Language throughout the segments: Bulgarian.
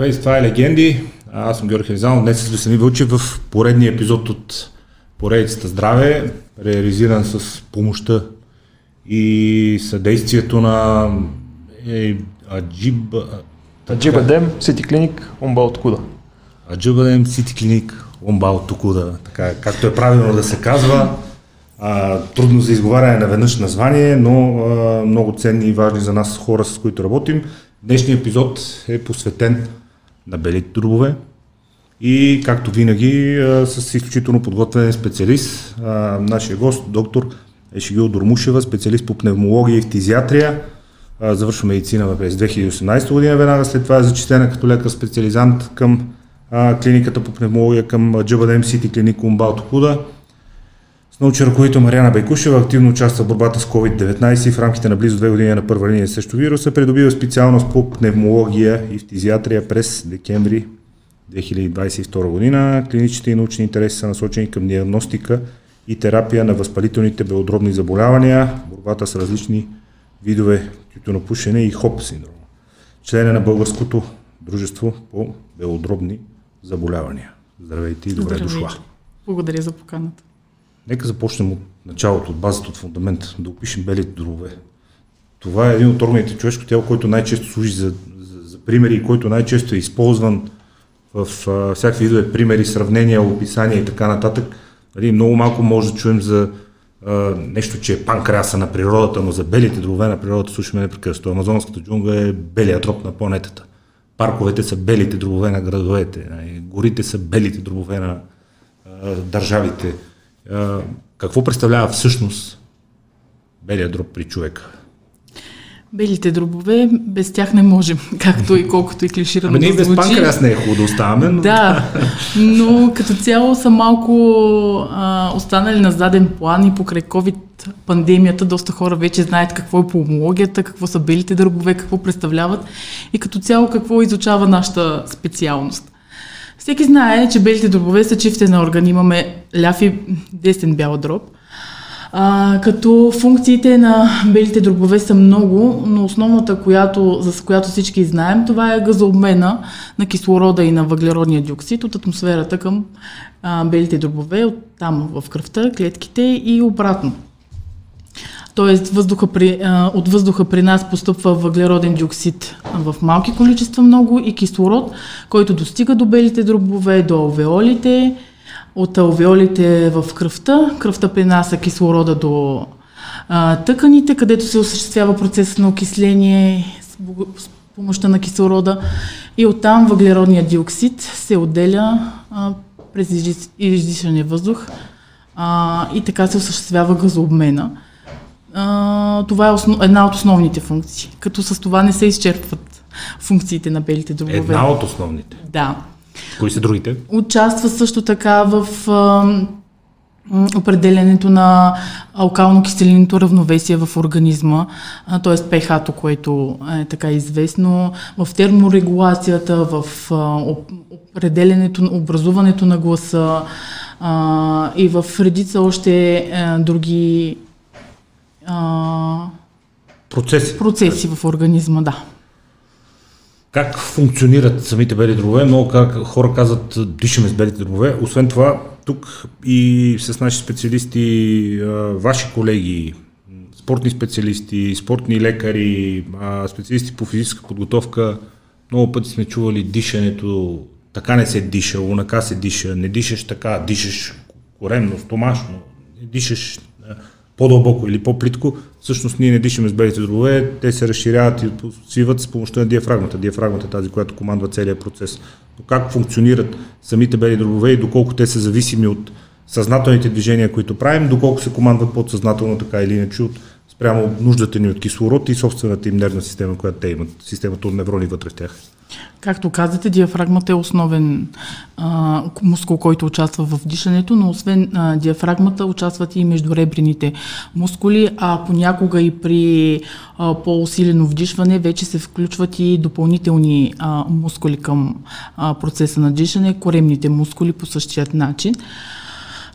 Здравейте, това е Легенди. Аз съм Георги Хелизанов. Днес с Весени Вълчев в поредния епизод от поредицата Здраве, реализиран с помощта и съдействието на е, Аджиб... Аджибадем, Сити Клиник, Умбал Токуда. Аджибадем, Сити Клиник, Умбал Токуда, така както е правилно да се казва. А, трудно за изговаряне на веднъж название, но а, много ценни и важни за нас хора, с които работим. Днешният епизод е посветен на белите дробове и както винаги с изключително подготвен специалист, нашия гост, доктор Ешигил Дормушева, специалист по пневмология и фтизиатрия, завършва медицина през 2018 година, веднага след това е зачислена като лекар специализант към клиниката по пневмология към Джабадем Сити клиник Умбалто Куда. Научен ръководител Мариана Байкушева активно участва в борбата с COVID-19 и в рамките на близо две години на първа линия срещу вируса придобива специалност по пневмология и фтизиатрия през декември 2022 година. Клиничните и научни интереси са насочени към диагностика и терапия на възпалителните белодробни заболявания, борбата с различни видове тютюнопушене и ХОП синдром. Член е на Българското дружество по белодробни заболявания. Здравейте и добре Здравейте. дошла. Благодаря за поканата. Нека започнем от началото, от базата, от фундамента, да опишем белите дробове. Това е един от органите човешко тяло, който най-често служи за, за, за примери и който най-често е използван в а, всякакви видове примери, сравнения, описания и така нататък. Нали, много малко може да чуем за а, нещо, че е панкреаса на природата, но за белите дробове на природата слушаме непрекъснато. Амазонската джунгла е белия троп на планетата. Парковете са белите дробове на градовете. нали, Горите са белите дробове на а, държавите. Какво представлява всъщност белия дроб при човека? Белите дробове, без тях не можем, както и колкото и клиширано Ами да без звучи. панкреас не е хубаво да оставаме, но Да, но като цяло са малко а, останали на заден план и покрай COVID пандемията доста хора вече знаят какво е пулмологията, какво са белите дробове, какво представляват и като цяло какво изучава нашата специалност. Всеки знае, че белите дробове са чифте на орган. Имаме ляв и десен бял дроб. А, като функциите на белите дробове са много, но основната, която, за която всички знаем, това е газообмена на кислорода и на въглеродния диоксид от атмосферата към а, белите дробове, от там в кръвта, клетките и обратно. Тоест въздуха при, от въздуха при нас постъпва въглероден диоксид в малки количества много и кислород, който достига до белите дробове, до алвеолите, от алвеолите в кръвта. Кръвта принася кислорода до тъканите, където се осъществява процес на окисление с, помощта на кислорода и оттам въглеродният диоксид се отделя през изди- издишания въздух а, и така се осъществява газообмена. А, това е основ, една от основните функции, като с това не се изчерпват функциите на белите дробове. една от основните. Да. Кои са другите? Участва също така в а, определенето на алкално-киселинното равновесие в организма, т.е. pH-то, което е така известно, в терморегулацията, в определенето, образуването на гласа а, и в редица още а, други а, Процеси. процеси в организма, да. Как функционират самите бели дробове? Много как хора казват, дишаме с белите дробове. Освен това, тук и с наши специалисти, ваши колеги, спортни специалисти, спортни лекари, специалисти по физическа подготовка, много пъти сме чували дишането, така не се диша, унака се диша, не дишаш така, дишаш коремно, стомашно, дишаш по-дълбоко или по-плитко, всъщност ние не дишаме с белите дробове, те се разширяват и свиват с помощта на диафрагмата. Диафрагмата е тази, която командва целият процес. Но как функционират самите бели дробове и доколко те са зависими от съзнателните движения, които правим, доколко се командват подсъзнателно така или иначе от спрямо нуждата ни от кислород и собствената им нервна система, която те имат, системата от неврони вътре в тях. Както казате, диафрагмата е основен а, мускул, който участва в дишането, но освен а, диафрагмата участват и междуребрените мускули, а понякога и при а, по-усилено вдишване вече се включват и допълнителни а, мускули към а, процеса на дишане, коремните мускули по същият начин.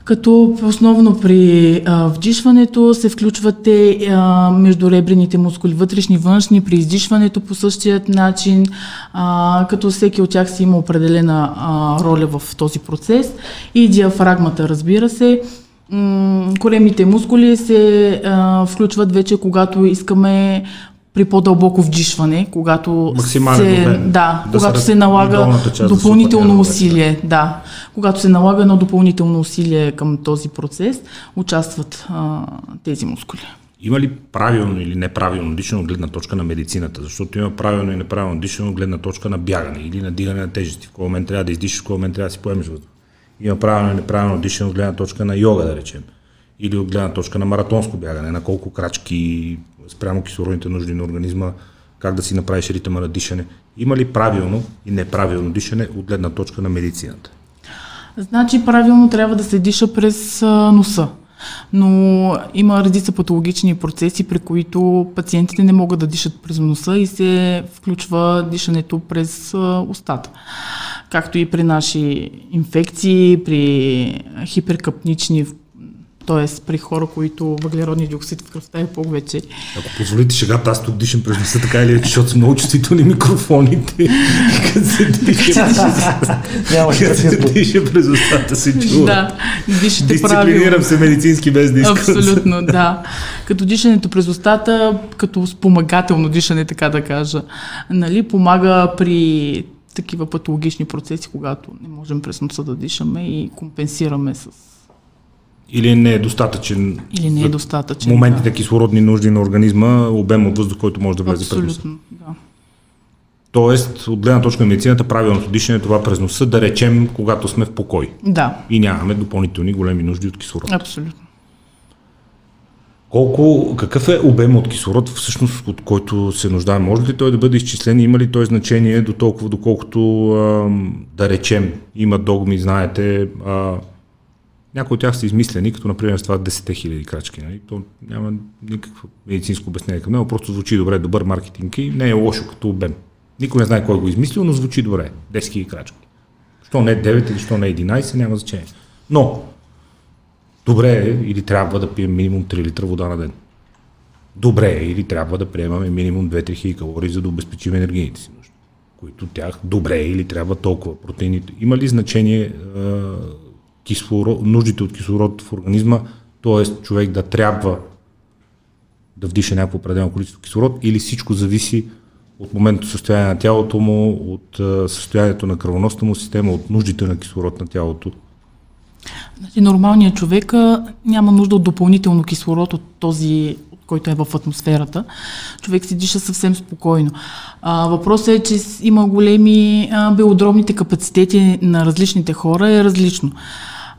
Като основно при а, вдишването се включват те междуребрените мускули, вътрешни, външни, при издишването по същият начин, а, като всеки от тях си има определена а, роля в този процес и диафрагмата, разбира се. М- коремните мускули се а, включват вече, когато искаме при по-дълбоко вдишване, когато Максимален се, обем. да, Да когато се налага част да допълнително опътява усилие, да, когато се налага едно допълнително усилие към този процес, участват а, тези мускули. Има ли правилно или неправилно дишане от гледна точка на медицината? Защото има правилно и неправилно дишане от гледна точка на бягане или на дигане на тежести. В кой момент трябва да издишаш, в кой момент трябва да си поемеш въздух. Има правилно и неправилно дишане от гледна точка на йога, да речем. Или от гледна точка на маратонско бягане, на колко крачки спрямо кислородните нужди на организма, как да си направиш ритъма на дишане. Има ли правилно и неправилно дишане от гледна точка на медицината? Значи правилно трябва да се диша през носа. Но има редица патологични процеси, при които пациентите не могат да дишат през носа и се включва дишането през устата. Както и при наши инфекции, при хиперкапнични, т.е. при хора, които въглеродния диоксид в кръвта е повече. Ако позволите шегата, аз тук дишам през носа, така или иначе, защото са много чувствителни микрофоните. Като се диша, през устата се чува. Да, дишате правилно. Дисциплинирам се медицински без да. Абсолютно, да. Като дишането през устата, като спомагателно дишане, така да кажа, нали, помага при такива патологични процеси, когато не можем през носа да дишаме и компенсираме с... Или не е достатъчен Или не е достатъчен. моментите кислородни нужди на организма, обем от въздух, който може да да. влезе през носа. Да. Тоест, от гледна точка на медицината, правилното дишане е това през носа, да речем, когато сме в покой Да, и нямаме допълнителни големи нужди от кислород. абсолютно. Колко, какъв е обем от кислород, всъщност, от който се нуждаем? Може ли той да бъде изчислен? Има ли той значение до толкова, доколкото, а, да речем, има догми, знаете, а, някои от тях са измислени, като например с това 10 000 крачки. Нали? То няма никакво медицинско обяснение към него, просто звучи добре, добър маркетинг и не е лошо като обем. Никой не знае кой го е измислил, но звучи добре. 10 000 крачки. Що не е 9 или що не е 11, няма значение. Но, добре е или трябва да пием минимум 3 литра вода на ден. Добре е или трябва да приемаме минимум 2-3 хиляди калории, за да обезпечим енергийните си нужди. Които тях добре е или трябва толкова протеините. Има ли значение кислород, нуждите от кислород в организма, т.е. човек да трябва да вдиша някакво определено количество кислород или всичко зависи от моментното състояние на тялото му, от състоянието на кръвоносната му система, от нуждите на кислород на тялото. Значи, нормалният човек няма нужда от допълнително кислород от този, който е в атмосферата. Човек си диша съвсем спокойно. А, въпросът е, че има големи а, белодробните капацитети на различните хора е различно.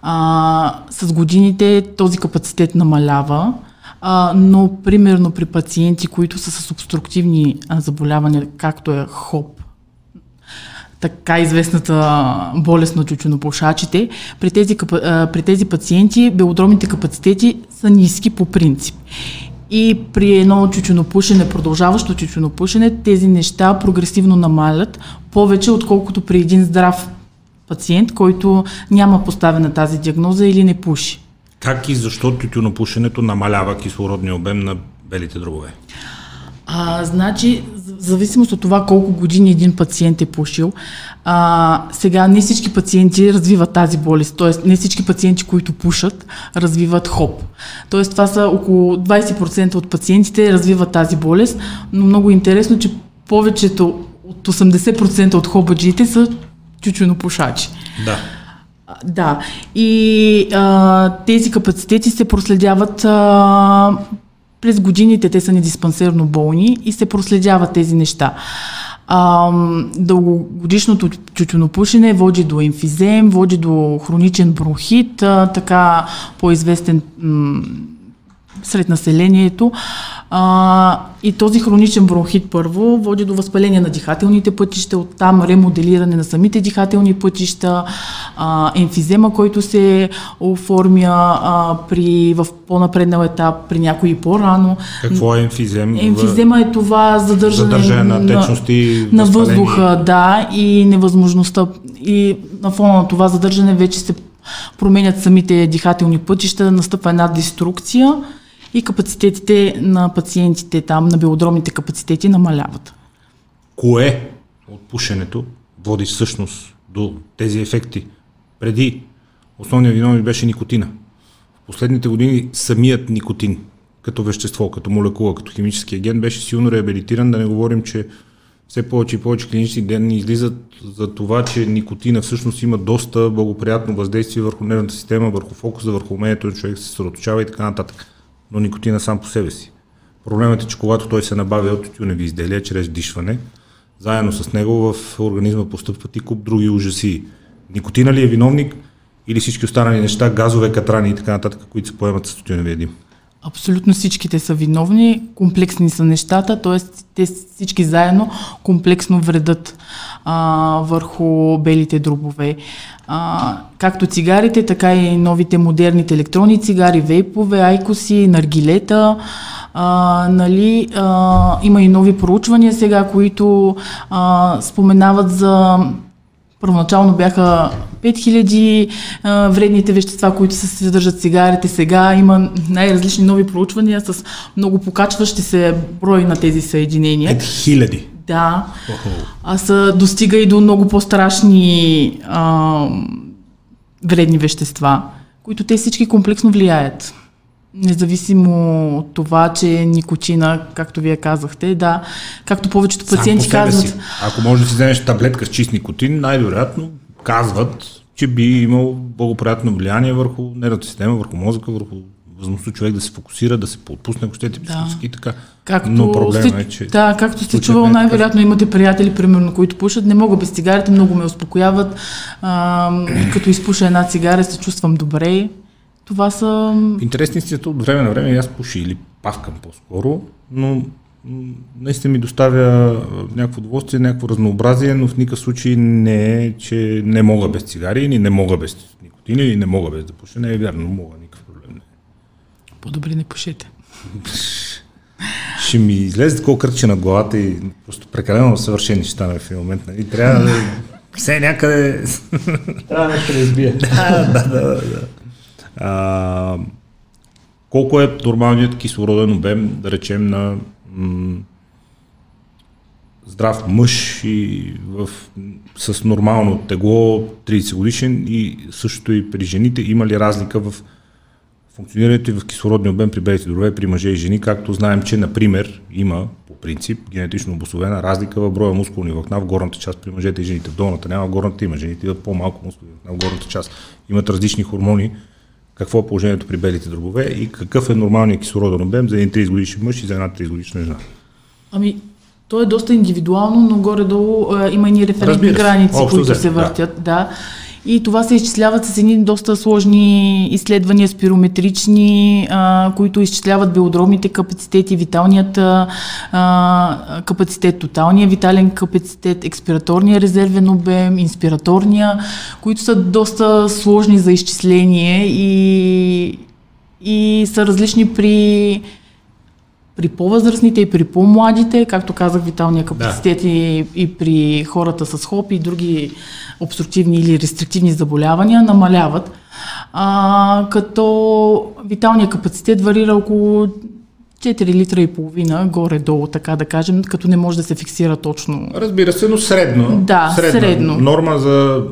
А, с годините този капацитет намалява, а, но примерно при пациенти, които са с обструктивни а, заболявания, както е ХОП, така известната болест на чучунопушачите, при тези, при тези пациенти белодробните капацитети са ниски по принцип. И при едно чучунопушене, продължаващо чучунопушене, тези неща прогресивно намалят повече, отколкото при един здрав пациент, който няма поставена тази диагноза или не пуши. Как и защо тютюнопушенето намалява кислородния обем на белите дробове? А, значи, в зависимост от това колко години един пациент е пушил, а, сега не всички пациенти развиват тази болест, т.е. не всички пациенти, които пушат, развиват ХОП. Т.е. това са около 20% от пациентите развиват тази болест, но много интересно, че повечето от 80% от хобаджиите са чучунопушачи. Да. Да, и а, тези капацитети се проследяват а, през годините, те са недиспансерно болни и се проследяват тези неща. А, дългогодишното чучунопушене води до емфизем, води до хроничен бронхит, а, така по-известен м- сред населението. А, и този хроничен бронхит първо води до възпаление на дихателните пътища, оттам ремоделиране на самите дихателни пътища, а, емфизема, който се оформя а, при, в по-напреднал етап, при някои по-рано. Какво е емфизем? Емфизема е това задържане, Задържане на течности, на възпаление. въздуха, да, и невъзможността. И на фона на това задържане вече се променят самите дихателни пътища, настъпва една деструкция и капацитетите на пациентите там, на белодромните капацитети намаляват. Кое от пушенето води всъщност до тези ефекти? Преди основният виновник беше никотина. В последните години самият никотин като вещество, като молекула, като химически агент беше силно реабилитиран, да не говорим, че все повече и повече клинични данни излизат за това, че никотина всъщност има доста благоприятно въздействие върху нервната система, върху фокуса, върху умението на човек се съсредоточава и така нататък. Но никотина сам по себе си. Проблемът е, че когато той се набавя от тютюневи изделия чрез дишване, заедно с него в организма постъпват и куп други ужаси. Никотина ли е виновник или всички останали неща, газове, катрани и така нататък, които се поемат с тютюневия дим? Абсолютно всичките са виновни, комплексни са нещата, т.е. те всички заедно комплексно вредат а, върху белите дробове. А, както цигарите, така и новите модерните електронни цигари, вейпове, айкоси, наргилета. А, нали, а, има и нови проучвания сега, които а, споменават за Първоначално бяха 5000 а, вредните вещества, които се съдържат цигарите. Сега има най-различни нови проучвания с много покачващи се брой на тези съединения. 5000? Да. А са, достига и до много по-страшни а, вредни вещества, които те всички комплексно влияят. Независимо от това, че никотина, както вие казахте, да, както повечето пациенти казват. Си. Ако може да си вземеш таблетка с чист никотин, най-вероятно казват, че би имал благоприятно влияние върху нервната система, върху мозъка, върху възможността човек да се фокусира, да се подпусне, ако щете, психически да. и така. Както Но проблема сте, е, че... Да, както сте чувал, най-вероятно имате приятели, примерно, които пушат. Не мога без цигарите, много ме успокояват. А, като изпуша една цигара, се чувствам добре. Това са... Интересни сте от време на време аз пуши или павкам по-скоро, но наистина ми доставя някакво удоволствие, някакво разнообразие, но в никакъв случай не е, че не мога без цигари, или не мога без никотин, или не мога без да пуша. Не е вярно, мога, По-добре не пушете. Ще ми излезе такова кръче на главата и просто прекалено съвършени ще стане в момент. Нали? Трябва да... Все някъде... Трябва нещо да избие. да, да, да, да. А, колко е нормалният кислороден обем, да речем, на м- здрав мъж и в, с нормално тегло 30 годишен и същото и при жените? Има ли разлика в функционирането и в кислородния обем при белите дробове при мъже и жени, както знаем, че, например, има по принцип генетично обословена разлика в броя мускулни влакна в горната част при мъжете и жените. В долната няма, в горната има. Жените имат по-малко мускулни влакна в горната част. Имат различни хормони, какво е положението при белите дробове и какъв е нормалният кислороден обем за един 30 годишен мъж и за една 30 годишна жена? Ами, то е доста индивидуално, но горе-долу е, има и ни референтни граници, Общо които се въртят. Да. да. И това се изчисляват с едни доста сложни изследвания, спирометрични, а, които изчисляват белодробните капацитети, виталният а, капацитет, тоталния витален капацитет, експираторния резервен обем, инспираторния, които са доста сложни за изчисление и, и са различни при при по-възрастните и при по-младите, както казах, виталния капацитет да. и, и при хората с хоп и други обструктивни или рестриктивни заболявания намаляват. А, като виталния капацитет варира около 4 литра и половина, горе-долу, така да кажем, като не може да се фиксира точно. Разбира се, но средно. Да, средно. средно. Норма за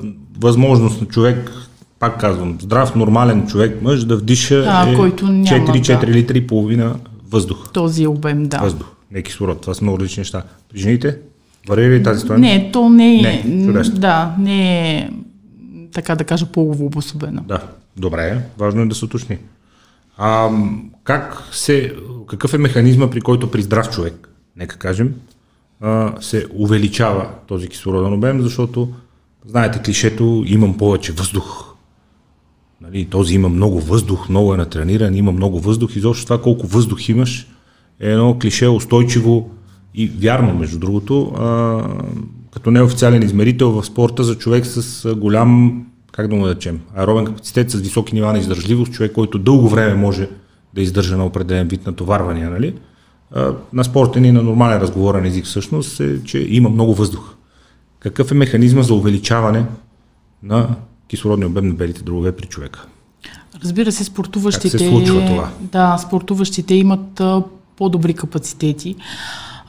възможност на човек, пак казвам, здрав, нормален човек, мъж да вдиша а, е който няма, 4-4 да. литра и половина въздух. Този обем, да. Въздух, не кислород. Това са много различни неща. При жените? Варира ли тази стоеност? Не, то не е. Не, да, не е така да кажа полово обособено. Да, добре, важно е да се уточни. А, как се, какъв е механизма, при който при здрав човек, нека кажем, а, се увеличава този кислороден обем, защото знаете клишето, имам повече въздух. Нали, този има много въздух, много е натрениран, има много въздух и защо това колко въздух имаш е едно клише устойчиво и вярно, между другото, а, като неофициален измерител в спорта за човек с голям, как да му речем, аеробен капацитет с високи нива на издържливост, човек, който дълго време може да издържа на определен вид натоварвания, нали? На спортен и на нормален разговорен език всъщност е, че има много въздух. Какъв е механизма за увеличаване на кислородния обем на белите дробове при човека. Разбира се, спортуващите. Как се случва това? Да, спортуващите имат а, по-добри капацитети.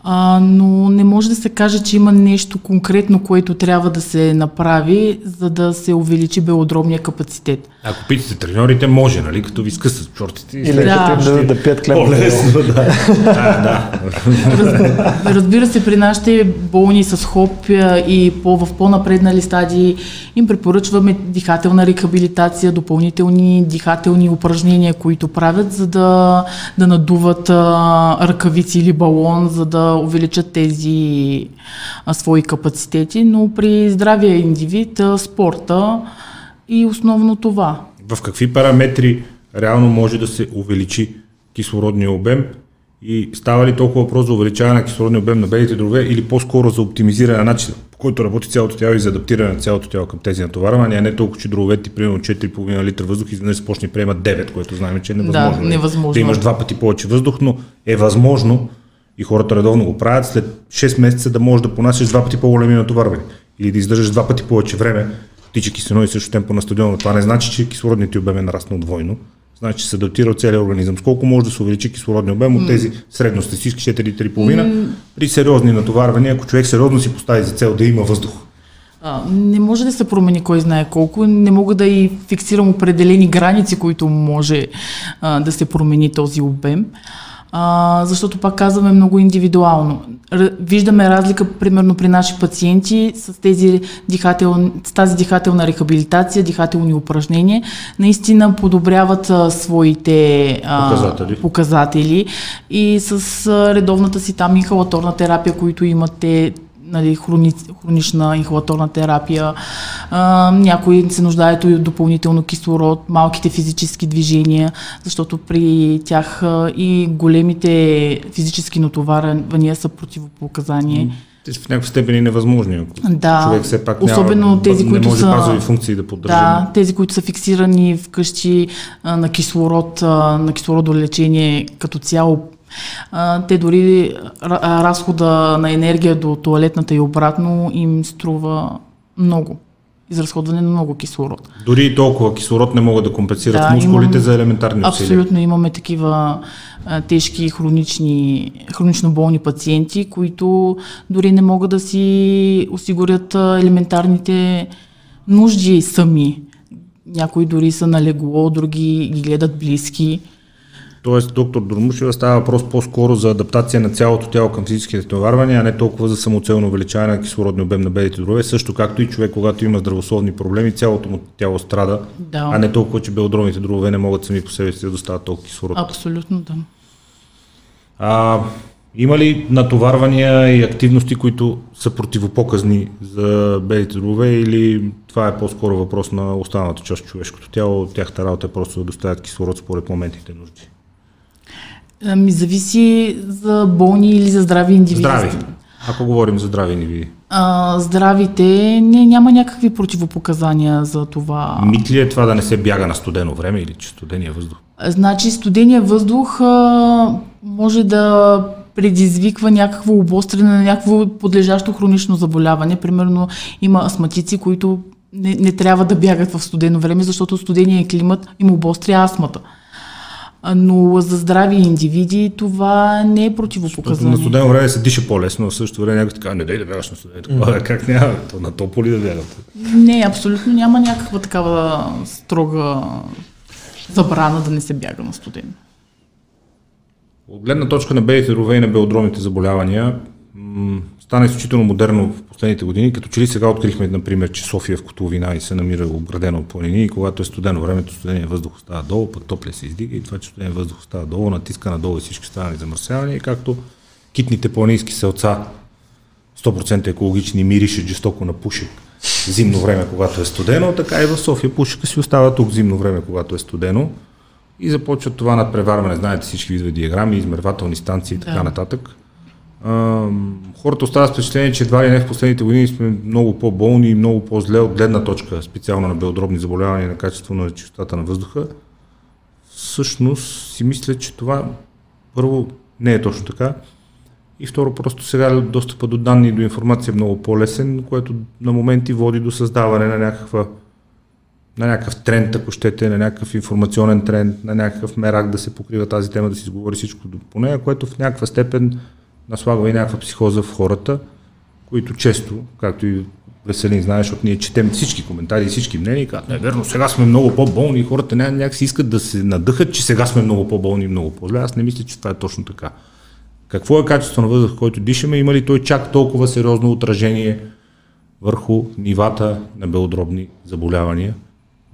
А, но не може да се каже, че има нещо конкретно, което трябва да се направи, за да се увеличи белодробния капацитет. Ако питате треньорите, може, нали, като ви скъсат чортите. Или да, да, да, да пият клеп. По-лесно, да. а, да. разбира се, при нашите болни с хоп и по, в по-напреднали стадии им препоръчваме дихателна рехабилитация, допълнителни дихателни упражнения, които правят, за да, да надуват а, ръкавици или балон, за да увеличат тези а, свои капацитети, но при здравия индивид а, спорта и основно това. В какви параметри реално може да се увеличи кислородния обем и става ли толкова въпрос за увеличаване на кислородния обем на белите дробове или по-скоро за оптимизиране на начина, по който работи цялото тяло и за адаптиране на цялото тяло към тези натоварвания, а не толкова, че дробовете примерно 4,5 литра въздух изведнъж започне да приемат 9, което знаем, че е невъзможно. Да, невъзможно. Да имаш два пъти повече въздух, но е възможно и хората редовно го правят, след 6 месеца да можеш да понасяш два пъти по-големи натоварвания или да издържаш два пъти повече време, тичайки се едно и също темпо на стадиона. Това не значи, че кислородният ти обем е нараснал двойно. Значи, че се адаптира от целия организъм. Сколко може да се увеличи кислородния обем от тези средностатистически 4-3,5 mm. при сериозни натоварвания, ако човек сериозно си постави за цел да има въздух? А, не може да се промени кой знае колко. Не мога да и фиксирам определени граници, които може а, да се промени този обем а, защото пак казваме много индивидуално. Виждаме разлика, примерно при наши пациенти с, тези дихател, с тази дихателна рехабилитация, дихателни упражнения, наистина подобряват а, своите а, показатели. показатели и с а, редовната си там инхалаторна терапия, които имат те, нали, хрони, хронична инхалаторна терапия, а, някои се нуждаят от допълнително кислород, малките физически движения, защото при тях а, и големите физически натоварвания са противопоказания. Те в някаква степен и невъзможни. Ако да, човек все пак особено няма, тези, не които може са, базови функции да поддържа. Да, тези, които са фиксирани вкъщи а, на кислород, а, на кислородолечение като цяло а, те дори разхода на енергия до туалетната и обратно им струва много. Изразходване на много кислород. Дори и толкова кислород не могат да компенсират да, мускулите имам, за елементарни усилия. Абсолютно имаме такива а, тежки хронични, хронично болни пациенти, които дори не могат да си осигурят а, елементарните нужди сами. Някои дори са на легло, други ги гледат близки. Тоест, доктор Дормушева става въпрос по-скоро за адаптация на цялото тяло към физическите товарвания, а не толкова за самоцелно увеличаване на кислородния обем на белите дробове, също както и човек, когато има здравословни проблеми, цялото му тяло страда, да. а не толкова, че белодробните дробове не могат сами по себе си да доставят толкова кислород. Абсолютно, да. А, има ли натоварвания и активности, които са противопоказни за белите дробове или това е по-скоро въпрос на останалата част от човешкото тяло, тяхта работа е просто да доставят кислород според моментните нужди? Ми зависи за болни или за здрави индивиди. Здрави. Ако говорим за здрави индивиди. А, здравите, не, няма някакви противопоказания за това. Мит ли е това да не се бяга на студено време или че студения въздух? Значи студения въздух а, може да предизвиква някакво обостряне на някакво подлежащо хронично заболяване. Примерно има астматици, които не, не трябва да бягат в студено време, защото студения климат им обостря астмата но за здрави индивиди това не е противопоказание. На студено време се диша по-лесно, в същото време някой така, не дай да бягаш на студено. Mm. Как няма? То на топо ли да бягат? Не, абсолютно няма някаква такава строга забрана да не се бяга на студено. От гледна точка на белите рове и на белодромните заболявания, стана изключително модерно в последните години, като че ли сега открихме, например, че София в котловина и се намира обградена от планини и когато е студено времето, студения въздух остава долу, пък топлия се издига и това, че студения въздух остава долу, натиска надолу и всички станали замърсявания, и както китните планински селца 100% екологични мирише жестоко на пушек зимно време, когато е студено, така и в София пушека си остава тук зимно време, когато е студено. И започва това надпреварване, знаете всички видове диаграми, измервателни станции и така да. нататък хората остават впечатление, че едва ли не в последните години сме много по-болни и много по-зле от гледна точка, специално на белодробни заболявания на качество на чистотата на въздуха. Всъщност си мисля, че това първо не е точно така. И второ, просто сега достъпа до данни и до информация е много по-лесен, което на моменти води до създаване на някаква на някакъв тренд, ако щете, на някакъв информационен тренд, на някакъв мерак да се покрива тази тема, да си изговори всичко по нея, което в някаква степен наслагва и някаква психоза в хората, които често, както и Веселин, знаеш, защото ние четем всички коментари и всички мнения и казват, не, верно, сега сме много по-болни и хората някак си искат да се надъхат, че сега сме много по-болни и много по-зле. Аз не мисля, че това е точно така. Какво е качество на въздух, който дишаме? Има ли той чак толкова сериозно отражение върху нивата на белодробни заболявания?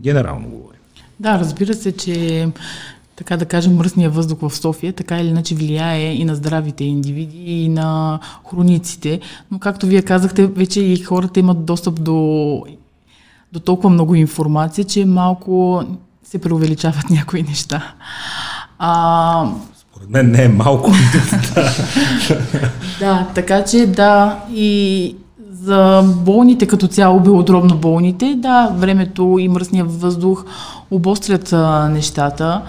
Генерално говорим. Да, разбира се, че така да кажем, мръсния въздух в София, така или иначе влияе и на здравите индивиди, и на хрониците. Но както вие казахте, вече и хората имат достъп до, до толкова много информация, че малко се преувеличават някои неща. А, Според мен не е малко. да, така че да, и за болните като цяло, белодробно болните, да, времето и мръсния въздух обострят а, нещата,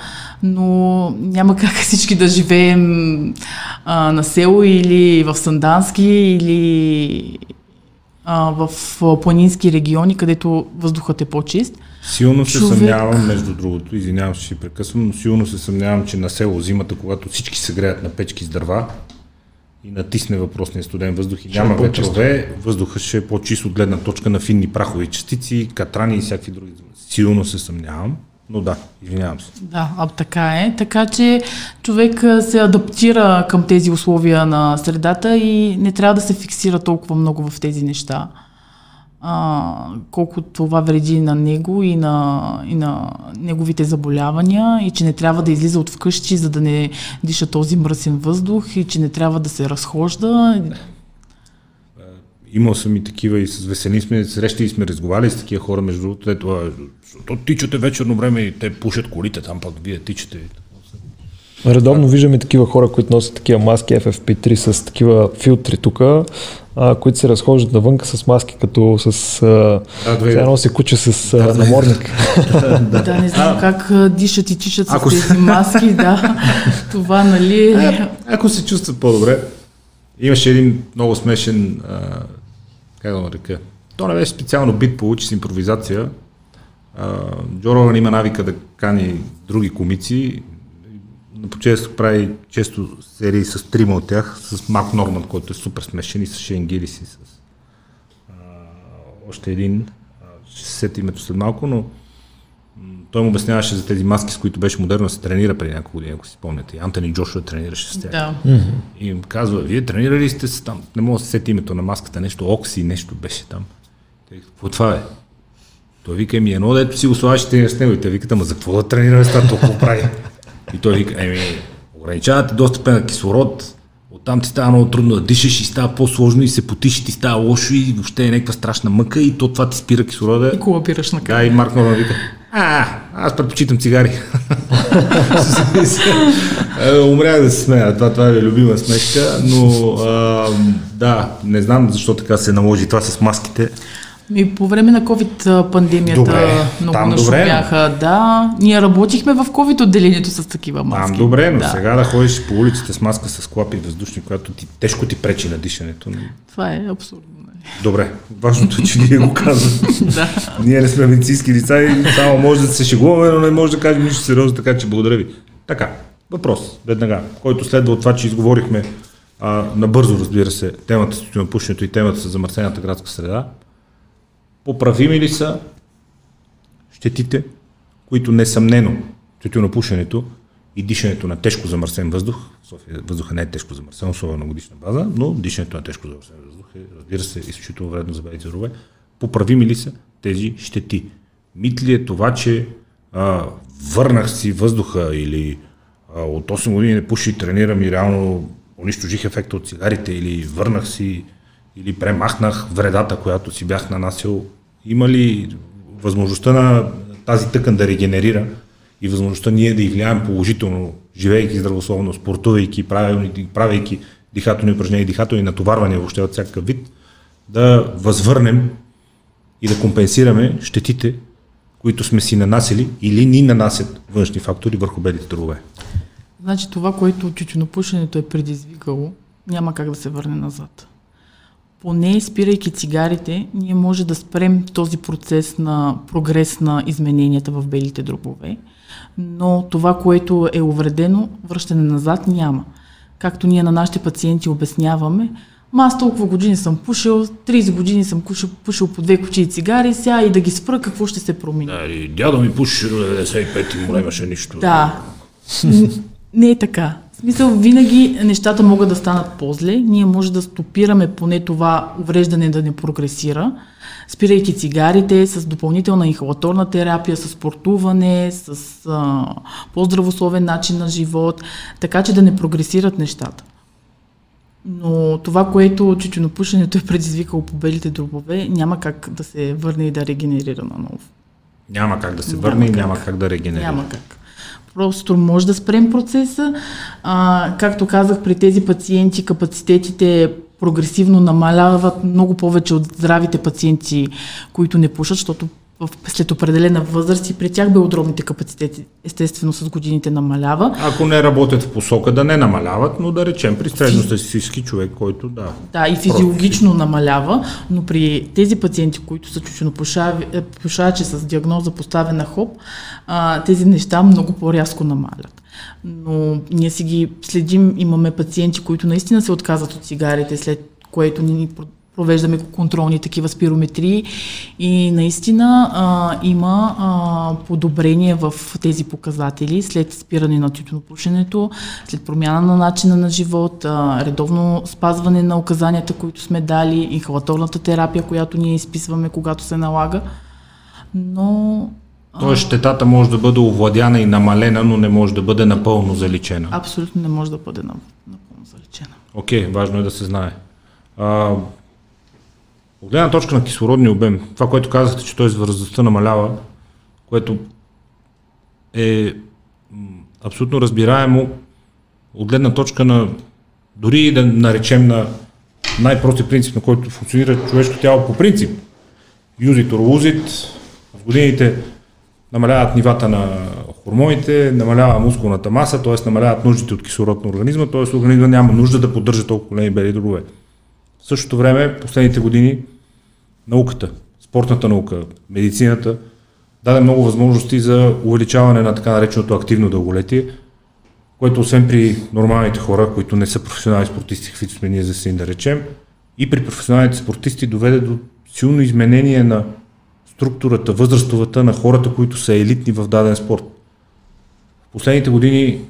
но няма как всички да живеем а, на село или в Сандански или а, в планински региони, където въздухът е по-чист. Силно се Човек... съмнявам, между другото, извинявам се, че прекъсвам, но силно се съмнявам, че на село зимата, когато всички се греят на печки с дърва, и натисне въпросния студен въздух и ще няма е ветрове, въздуха ще е по-чист от гледна точка на финни прахови частици, катрани и всякакви други. Силно се съмнявам. Но да, извинявам се. Да, а така е. Така че човек се адаптира към тези условия на средата и не трябва да се фиксира толкова много в тези неща а, колко това вреди на него и на, и на неговите заболявания и че не трябва да излиза от вкъщи, за да не диша този мръсен въздух и че не трябва да се разхожда. Е, имал съм и такива и с весени сме срещи и сме разговаряли с такива хора, между другото, защото тичате вечерно време и те пушат колите там, пък вие тичате. Редовно виждаме такива хора, които носят такива маски FFP3 с такива филтри тук, а, които се разхождат навънка с маски, като с... А, да, едно се куче с да, наморник. да, да, не знам а, как дишат и тичат с тези маски, да. Това, нали... А, ако се чувстват по-добре. Имаше един много смешен, а, как да нарека, то не беше специално бит, получи с импровизация. Джо има навика да кани други комици, често прави често серии с трима от тях, с Марк Норман, който е супер смешен и с Шейн Гилис и с а, още един, ще се сети името след малко, но той му обясняваше за тези маски, с които беше модерно да се тренира преди няколко години, ако си спомняте. Антони Джошуа тренираше с тях. Да. И им казва, вие тренирали сте се там, не мога да се сети името на маската, нещо Окси, нещо беше там. Те, какво това е? Той вика ми едно, дето си го слагаш с него и те викат, ама за какво да тренираме с това, толкова прави? И той вика, еми, ограничавате достъпа на кислород, оттам ти става много трудно да дишаш и става по-сложно и се потиш и ти става лошо и въобще е някаква страшна мъка и то това ти спира кислорода. И колабираш на Да, и Марк Норман вика, а, аз предпочитам цигари. Е, умрях да се смея, това, това е любима смешка, но а, да, не знам защо така се наложи това с маските. И по време на COVID пандемията добре, много там нашумяха. Да, ние работихме в COVID отделението с такива маски. Там добре, но да. сега да ходиш по улиците с маска с клапи въздушни, която ти тежко ти пречи на дишането. Това е абсурдно. Добре, важното е, че ние го казваме. да. Ние не сме медицински лица и само може да се шегуваме, но не може да кажем нищо сериозно, така че благодаря ви. Така, въпрос, веднага, който следва от това, че изговорихме а, набързо, разбира се, темата с пушенето и темата с замърсената градска среда. Поправими ли са щетите, които несъмнено тютюнопушенето и дишането на тежко замърсен въздух, София въздуха не е тежко замърсен, особено на годишна база, но дишането на тежко замърсен въздух е, разбира се, изключително вредно за белите здорове. Поправими ли са тези щети? Мит ли е това, че а, върнах си въздуха или а, от 8 години не пуши тренирам и реално унищожих ефекта от цигарите или върнах си или премахнах вредата, която си бях нанасил, има ли възможността на тази тъкан да регенерира и възможността ние да й влияем положително, живеейки здравословно, спортувайки, правейки дихателни упражнения дихателни натоварвания въобще от всякакъв вид, да възвърнем и да компенсираме щетите, които сме си нанасили или ни нанасят външни фактори върху белите дробове. Значи това, което тютюнопушенето е предизвикало, няма как да се върне назад поне спирайки цигарите, ние може да спрем този процес на прогрес на измененията в белите дробове, но това, което е увредено, връщане назад няма. Както ние на нашите пациенти обясняваме, Ма аз толкова години съм пушил, 30 години съм пушил, пушил по две кучи сега, сега и да ги спра, какво ще се промени? Да, и дядо ми пуши 95 и му нямаше нищо. Да. Не е така. Смисъл, винаги нещата могат да станат по-зле. Ние може да стопираме поне това увреждане да не прогресира, спирайки цигарите, с допълнителна инхалаторна терапия, с спортуване, с а, по-здравословен начин на живот, така че да не прогресират нещата. Но това, което чучунопушенето е предизвикало по белите дробове, няма как да се върне и да регенерира наново. Няма как да се върне няма и няма как да регенерира. Няма как. Просто може да спрем процеса. А, както казах, при тези пациенти капацитетите прогресивно намаляват много повече от здравите пациенти, които не пушат, защото след определена възраст и при тях белодробните капацитети естествено с годините намалява. Ако не работят в посока да не намаляват, но да речем при средностатистически човек, който да. Да, и физиологично намалява, но при тези пациенти, които са чучунопушачи с диагноза поставена ХОП, тези неща много по-рязко намалят. Но ние си ги следим, имаме пациенти, които наистина се отказват от цигарите, след което ни провеждаме контролни такива спирометрии и наистина а, има а, подобрение в тези показатели след спиране на тютюнопушенето, след промяна на начина на живот, а, редовно спазване на указанията, които сме дали, инхалаторната терапия, която ние изписваме, когато се налага. Но Тоест щетата може да бъде овладяна и намалена, но не може да бъде напълно заличена. Абсолютно не може да бъде напълно заличена. Окей, okay, важно е да се знае. А, от гледна точка на кислородния обем, това, което казахте, че той с възрастта намалява, което е абсолютно разбираемо от гледна точка на дори и да наречем на най-прости принцип, на който функционира човешко тяло по принцип. Юзит or В годините намаляват нивата на хормоните, намалява мускулната маса, т.е. намаляват нуждите от кислород на организма, т.е. организма няма нужда да поддържа толкова големи бели дробове. В същото време, последните години, науката, спортната наука, медицината даде много възможности за увеличаване на така нареченото активно дълголетие, което освен при нормалните хора, които не са професионални спортисти, каквито сме ние за си да речем, и при професионалните спортисти доведе до силно изменение на структурата, възрастовата на хората, които са елитни в даден спорт. В последните години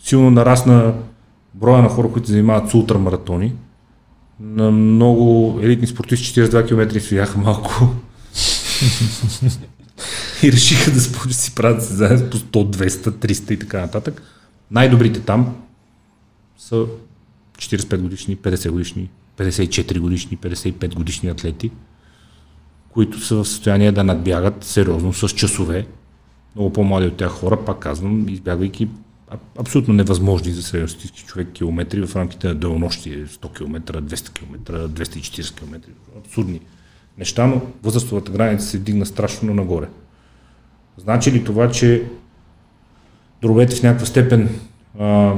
силно нарасна броя на хора, които занимават с ултрамаратони, на много елитни спортисти 42 км стояха малко. и решиха да си правят състезания по 100, 200, 300 и така нататък. Най-добрите там са 45 годишни, 50 годишни, 54 годишни, 55 годишни атлети, които са в състояние да надбягат сериозно с часове. Много по-млади от тях хора, пак казвам, избягвайки абсолютно невъзможни за средностатистически човек километри в рамките на делнощи 100 км, 200 км, 240 км. Абсурдни неща, но възрастовата граница се дигна страшно нагоре. Значи ли това, че дробете в някаква степен а,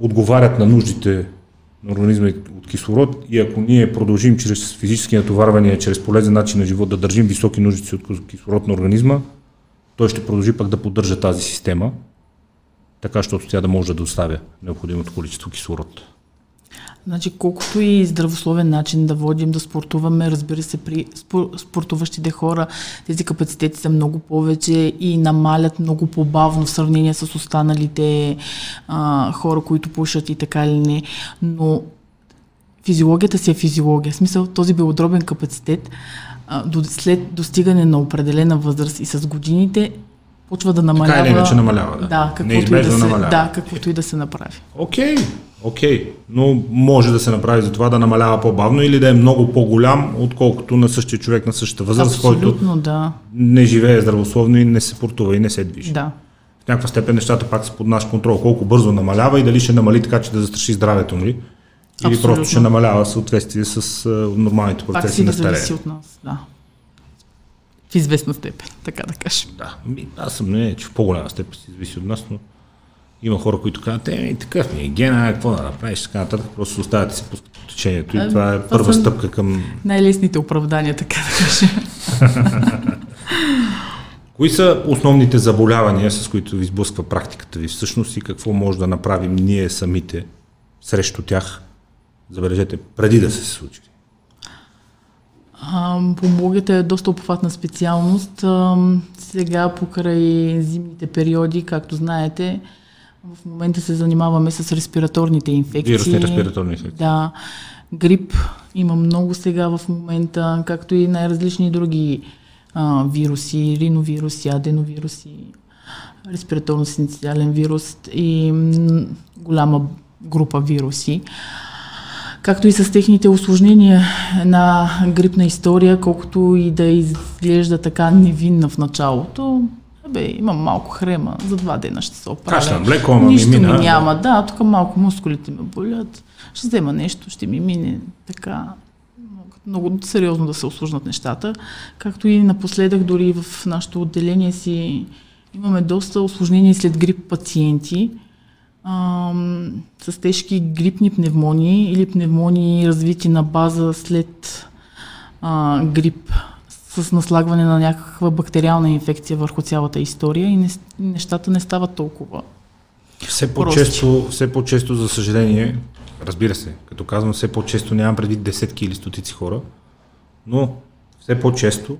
отговарят на нуждите на организма от кислород и ако ние продължим чрез физически натоварвания, чрез полезен начин на живот да държим високи нуждици от кислород на организма, той ще продължи пък да поддържа тази система, така, защото тя да може да доставя необходимото количество кислород. Значи, колкото и здравословен начин да водим, да спортуваме, разбира се, при спортуващите хора тези капацитети са много повече и намалят много по-бавно в сравнение с останалите а, хора, които пушат и така или не. Но физиологията си е физиология. В смисъл, този белодробен капацитет а, до, след достигане на определена възраст и с годините почва да намалява. Така или иначе намалява, да. Да, каквото, и да, се, намалява. да, каквото и да се направи. Окей, okay, окей, okay. но може да се направи за това да намалява по-бавно или да е много по-голям, отколкото на същия човек на същата възраст, който да. не живее здравословно и не се портува и не се движи. Да. В някаква степен нещата пак са под наш контрол. Колко бързо намалява и дали ще намали така, че да застраши здравето му ли. Или Абсолютно. просто ще намалява в съответствие с uh, нормалните процеси пак си на да зависи от нас, да известна степен, така да кажем. Да, аз съм не, че в по-голяма степен си зависи от нас, но има хора, които казват, е, такъв ми е гена, какво да направиш, така нататък, просто оставяте се по течението. И а, това е първа това стъпка към... Най-лесните оправдания, така да кажа. Кои са основните заболявания, с които ви сблъсква практиката ви всъщност и какво може да направим ние самите срещу тях, забележете, преди да се случи? Помогата е доста обхватна специалност. Сега покрай зимните периоди, както знаете, в момента се занимаваме с респираторните инфекции. Вирусни респираторни инфекции. Да. Грип има много сега в момента, както и най-различни други а, вируси, риновируси, аденовируси, респираторно-синциален вирус и м- голяма група вируси. Както и с техните осложнения на грипна история, колкото и да изглежда така невинна в началото, бе, имам малко хрема, за два дена ще се оправя. Кашля, млеко, ама Нищо ми, мина, ми няма, да, тук малко мускулите ме болят, ще взема нещо, ще ми мине. Така много сериозно да се осложнат нещата. Както и напоследък, дори в нашето отделение си имаме доста осложнения след грип пациенти ам, с тежки грипни пневмонии или пневмонии развити на база след а, грип с наслагване на някаква бактериална инфекция върху цялата история и не, нещата не стават толкова. Все по-често, все по-често, за съжаление, разбира се, като казвам все по-често, нямам преди десетки или стотици хора, но все по-често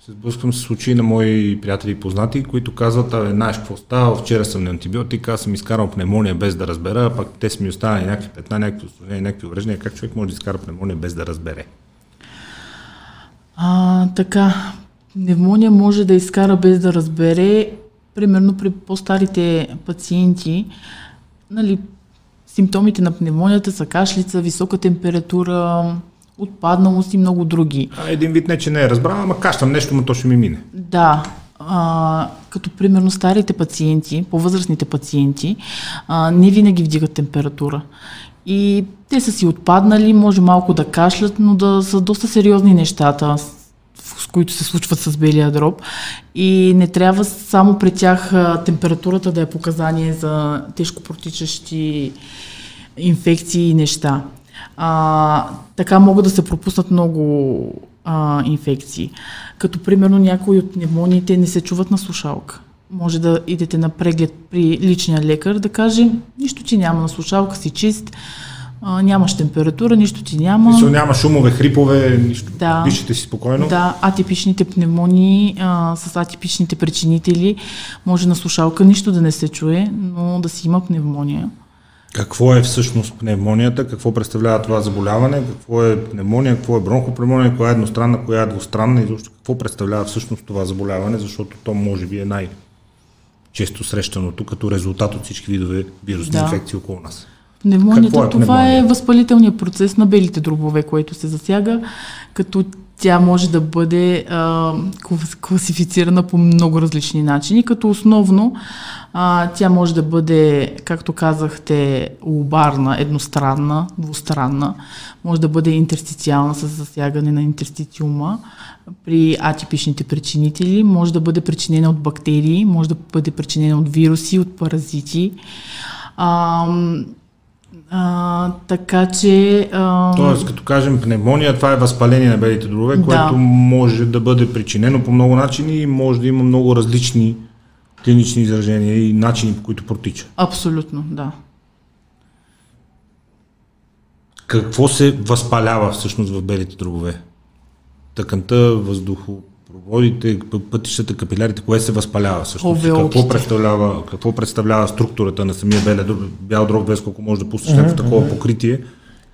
се сблъсквам с случаи на мои приятели и познати, които казват, а знаеш какво става, вчера съм на антибиотик, аз съм изкарал пневмония без да разбера, пък те са ми останали някакви петна, някакви осложнения, някакви увреждания. Как човек може да изкара пневмония без да разбере? А, така, пневмония може да изкара без да разбере, примерно при по-старите пациенти, нали, симптомите на пневмонията са кашлица, висока температура, отпадналост и много други. А, един вид не, че не е разбрал, ама кашлям нещо, но то ще ми мине. Да, а, като примерно старите пациенти, по-възрастните пациенти, а, не винаги вдигат температура. И те са си отпаднали, може малко да кашлят, но да са доста сериозни нещата, с които се случват с белия дроб. И не трябва само при тях температурата да е показание за тежко протичащи инфекции и неща. А, така могат да се пропуснат много а, инфекции. Като примерно някои от пневмониите не се чуват на слушалка може да идете на преглед при личния лекар, да каже, нищо ти няма на слушалка си чист, а, нямаш температура, нищо ти няма. Мисъл, няма шумове, хрипове, нищо. Да, дишате си спокойно. Да, атипичните пневмонии а, с атипичните причинители може на слушалка нищо да не се чуе, но да си има пневмония. Какво е всъщност пневмонията? Какво представлява това заболяване? Какво е пневмония? Какво е бронхопневмония? Коя е едностранна? Коя е двустранна? И защо какво представлява всъщност това заболяване? Защото то може би е най- често срещаното като резултат от всички видове вирусни да. инфекции около нас. Пневмонията, е това пневмония? е възпалителният процес на белите дробове, който се засяга, като тя може да бъде а, класифицирана по много различни начини, като основно а, тя може да бъде, както казахте, лобарна, едностранна, двустранна, може да бъде интерстициална с засягане на интерстициума при атипичните причинители, може да бъде причинена от бактерии, може да бъде причинена от вируси, от паразити. А, а, така че... А... Тоест, като кажем пневмония, това е възпаление на белите дробове, да. което може да бъде причинено по много начини и може да има много различни клинични изражения и начини, по които протича. Абсолютно, да. Какво се възпалява всъщност в белите дробове? Тъканта, въздухопроводите, пътищата, капилярите, кое се възпалява всъщност? Какво представлява, какво представлява структурата на самия бял дроб, без колко може да пуснеш mm-hmm. някакво такова покритие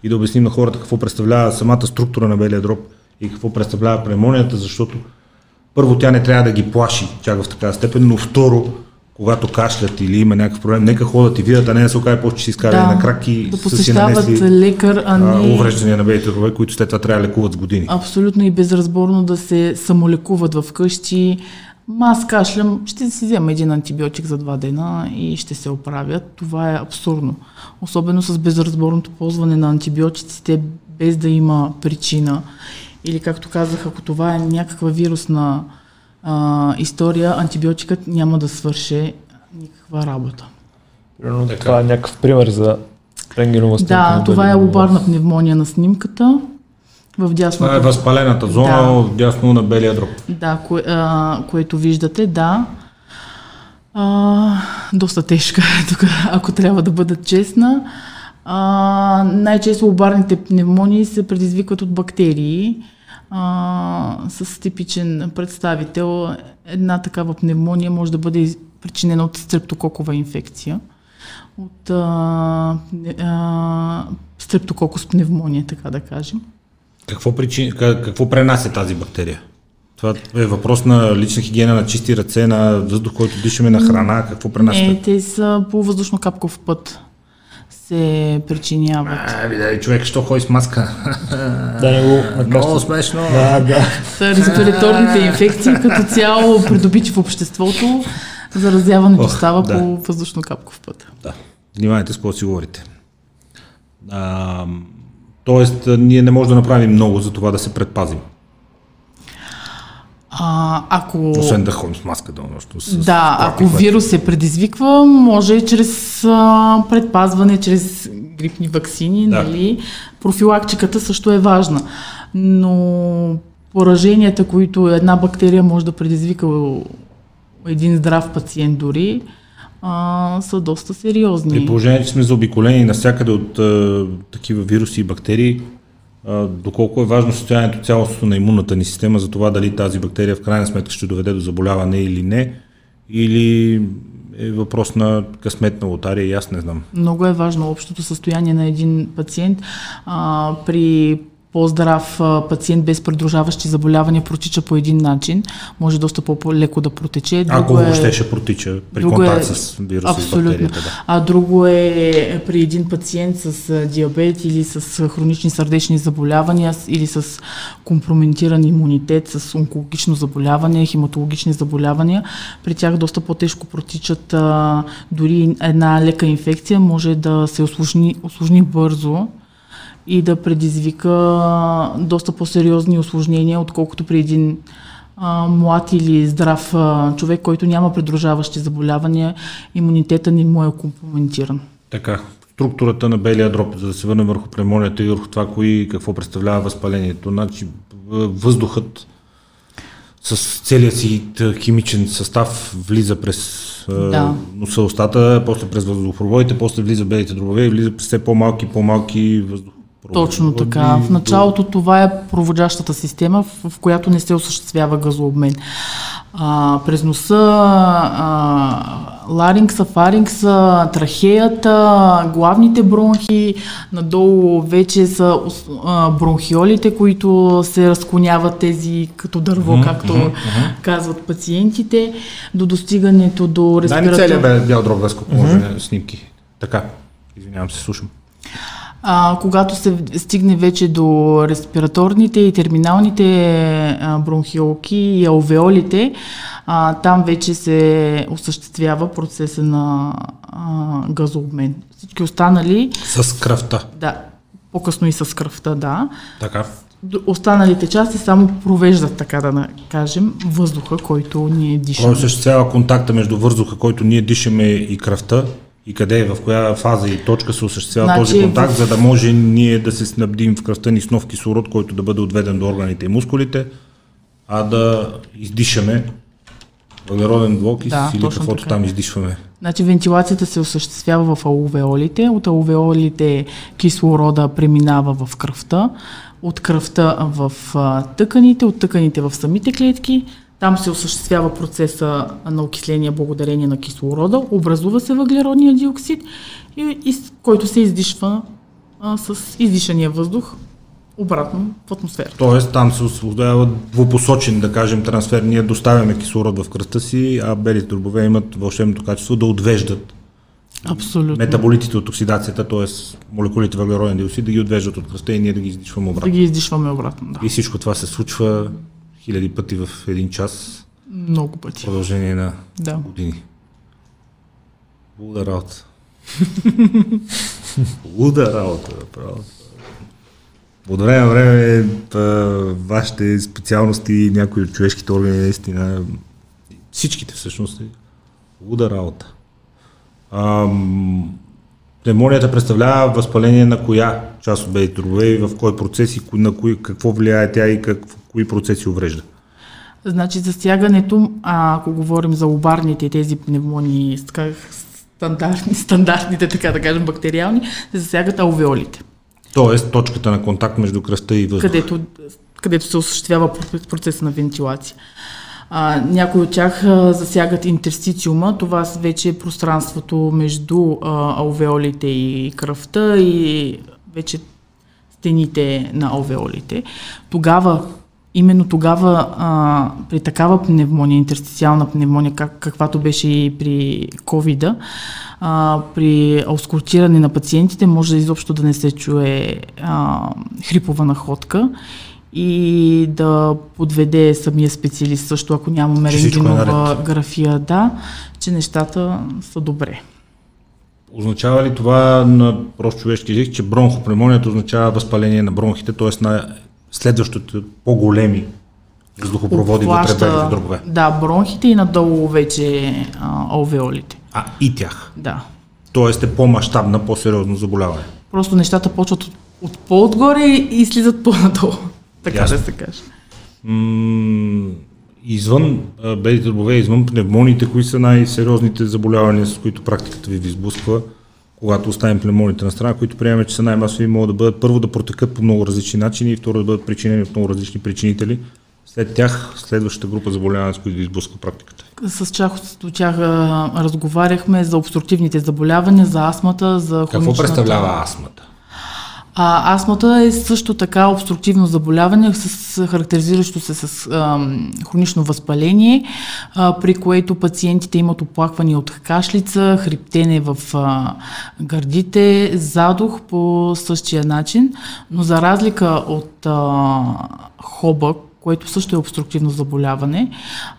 и да обясним на хората какво представлява самата структура на белия дроб и какво представлява пневмонията, защото първо тя не трябва да ги плаши чак в такава степен, но второ, когато кашлят или има някакъв проблем, нека ходят и видят, а не да се окаже после, че си изкарали да, на крак и да посещават си лекар, а не... увреждания на белите дробове, които след това трябва да лекуват с години. Абсолютно и безразборно да се самолекуват в къщи. аз кашлям, ще си взема един антибиотик за два дена и ще се оправят. Това е абсурдно. Особено с безразборното ползване на антибиотиците, без да има причина. Или както казах, ако това е някаква вирусна а, история, антибиотикът няма да свърши никаква работа. Това е някакъв пример за рентгенова снимка. Да, това е лобарна пневмония на снимката. В дясно. Това е възпалената зона, да. дясно на белия дроб. Да, кое, а, което виждате, да. А, доста тежка е тук, ако трябва да бъда честна. А, най-често обарните пневмонии се предизвикват от бактерии. А, с типичен представител една такава пневмония може да бъде причинена от стрептококова инфекция, от а, а, стрептококус пневмония, така да кажем. Какво, причин, какво пренася тази бактерия? Това е въпрос на лична хигиена, на чисти ръце, на въздух, който дишаме, на храна. Какво пренася? Не, те са по въздушно-капков път се причиняват. А, видали, човек, що ходи с маска? да не го Много смешно. Да, да. Са респираторните инфекции като цяло придобити в обществото. Заразяването Ох, става да. по въздушно-капков път. Да. Внимавайте с какво си говорите. А, тоест, ние не можем да направим много за това да се предпазим. А, ако... Освен да ходим с маска до нощно. С, да, ако вирус се предизвиква, може чрез а, предпазване, чрез грипни вакцини, да. нали? Профилактиката също е важна. Но пораженията, които една бактерия може да предизвика един здрав пациент дори, а, са доста сериозни. При положение, че сме заобиколени навсякъде от а, такива вируси и бактерии, доколко е важно състоянието цялостното на имунната ни система за това дали тази бактерия в крайна сметка ще доведе до заболяване или не, или е въпрос на късметна лотария и аз не знам. Много е важно общото състояние на един пациент. А, при по-здрав пациент без придружаващи заболявания протича по един начин, може доста по-леко да протече. Друго Ако е- въобще е, ще протича при контакт е, с вируса абсолютно. и бактерията. Да. А друго е при един пациент с диабет или с хронични сърдечни заболявания или с компрометиран имунитет, с онкологично заболяване, хематологични заболявания. При тях доста по-тежко протичат а, дори една лека инфекция може да се осложни, осложни бързо и да предизвика доста по-сериозни осложнения, отколкото при един а, млад или здрав а, човек, който няма придружаващи заболявания, имунитета ни му е компрометиран. Така, структурата на белия дроб, за да се върнем върху премонията и върху това, кои, какво представлява възпалението. Значи, въздухът с целият си химичен състав влиза през да. носа, устата, после през въздухопроводите, после влиза белите дробове и влиза през все по-малки, по-малки въздух, точно така. В началото това е проводящата система, в, в която не се осъществява газообмен. А, през носа, а, ларингса, фарингса, трахеята, главните бронхи, надолу вече са а, бронхиолите, които се разклоняват тези като дърво, mm-hmm, както mm-hmm. казват пациентите, до достигането до респиратор. Дай ми целият бял дроб, mm-hmm. снимки. Така, извинявам се, слушам. А, когато се стигне вече до респираторните и терминалните а, бронхиолки и алвеолите, а, там вече се осъществява процеса на а, газообмен. Всички останали... С кръвта. Да, по-късно и с кръвта, да. Така. Останалите части само провеждат, така да кажем, въздуха, който ние дишаме. Който осъществява контакта между въздуха, който ние дишаме и кръвта, и къде, в коя фаза и точка се осъществява значи, този контакт, в... за да може ние да се снабдим в кръвта ни с нов кислород, който да бъде отведен до органите и мускулите, а да издишаме въглероден двуокис да, или каквото така. там издишваме. Значи вентилацията се осъществява в алувеолите, от алувеолите кислорода преминава в кръвта, от кръвта в тъканите, от тъканите в самите клетки, там се осъществява процеса на окисление благодарение на кислорода, образува се въглеродния диоксид, и, и, който се издишва а, с издишания въздух обратно в атмосферата. Тоест там се освобождава двупосочен, да кажем, трансфер. Ние доставяме кислород в кръста си, а белите дробове имат вълшебното качество да отвеждат Абсолютно. метаболитите от оксидацията, т.е. молекулите въглероден диоксид, да ги отвеждат от кръста и ние да ги издишваме обратно. Да ги издишваме обратно, да. И всичко това се случва хиляди пъти в един час. Много пъти. Продължение на да. години. Луда работа. Луда работа, направо. От време на време вашите специалности, някои от човешките органи, наистина, всичките всъщност, луда работа. пневмонията представлява възпаление на коя част от белите дробове и в кой процес и на кои, какво влияе тя и как, кои процеси уврежда? Значи засягането, а, ако говорим за обарните тези пневмонии, стандартни, стандартните, така да кажем, бактериални, се засягат алвеолите. Тоест точката на контакт между кръста и въздуха. Където, където се осъществява процеса на вентилация. А, някои от тях а, засягат интерстициума, това вече е пространството между а, алвеолите и кръвта и вече стените на алвеолите. Тогава именно тогава а, при такава пневмония, интерстициална пневмония, как, каквато беше и при covid при аускултиране на пациентите може изобщо да не се чуе а, хрипова находка и да подведе самия специалист също, ако нямаме е рентгенова графия, да, че нещата са добре. Означава ли това на прост човешки език, че бронхопневмонията означава възпаление на бронхите, т.е. на следващото по-големи въздухопроводи вътре белите дробове? Да, бронхите и надолу вече а, алвеолите. А, и тях? Да. Тоест е по-масштабна, по-сериозно заболяване? Просто нещата почват от, от по-отгоре и слизат по-надолу. Така Ясно. да се каже. М- извън белите дробове, извън пневмоните, кои са най-сериозните заболявания, с които практиката ви ви сблъсква, когато оставим пневмоните на страна, които приемаме, че са най-масови, могат да бъдат първо да протекат по много различни начини и второ да бъдат причинени от много различни причинители. След тях, следващата група заболявания, с които ви изблъсква практиката. С част от тях разговаряхме за обструктивните заболявания, за астмата, за хроничната... Какво представлява астмата? А, астмата е също така обструктивно заболяване, с, характеризиращо се с а, хронично възпаление, а, при което пациентите имат оплаквания от кашлица, хриптене в а, гърдите, задух по същия начин, но за разлика от а, хоба, което също е обструктивно заболяване,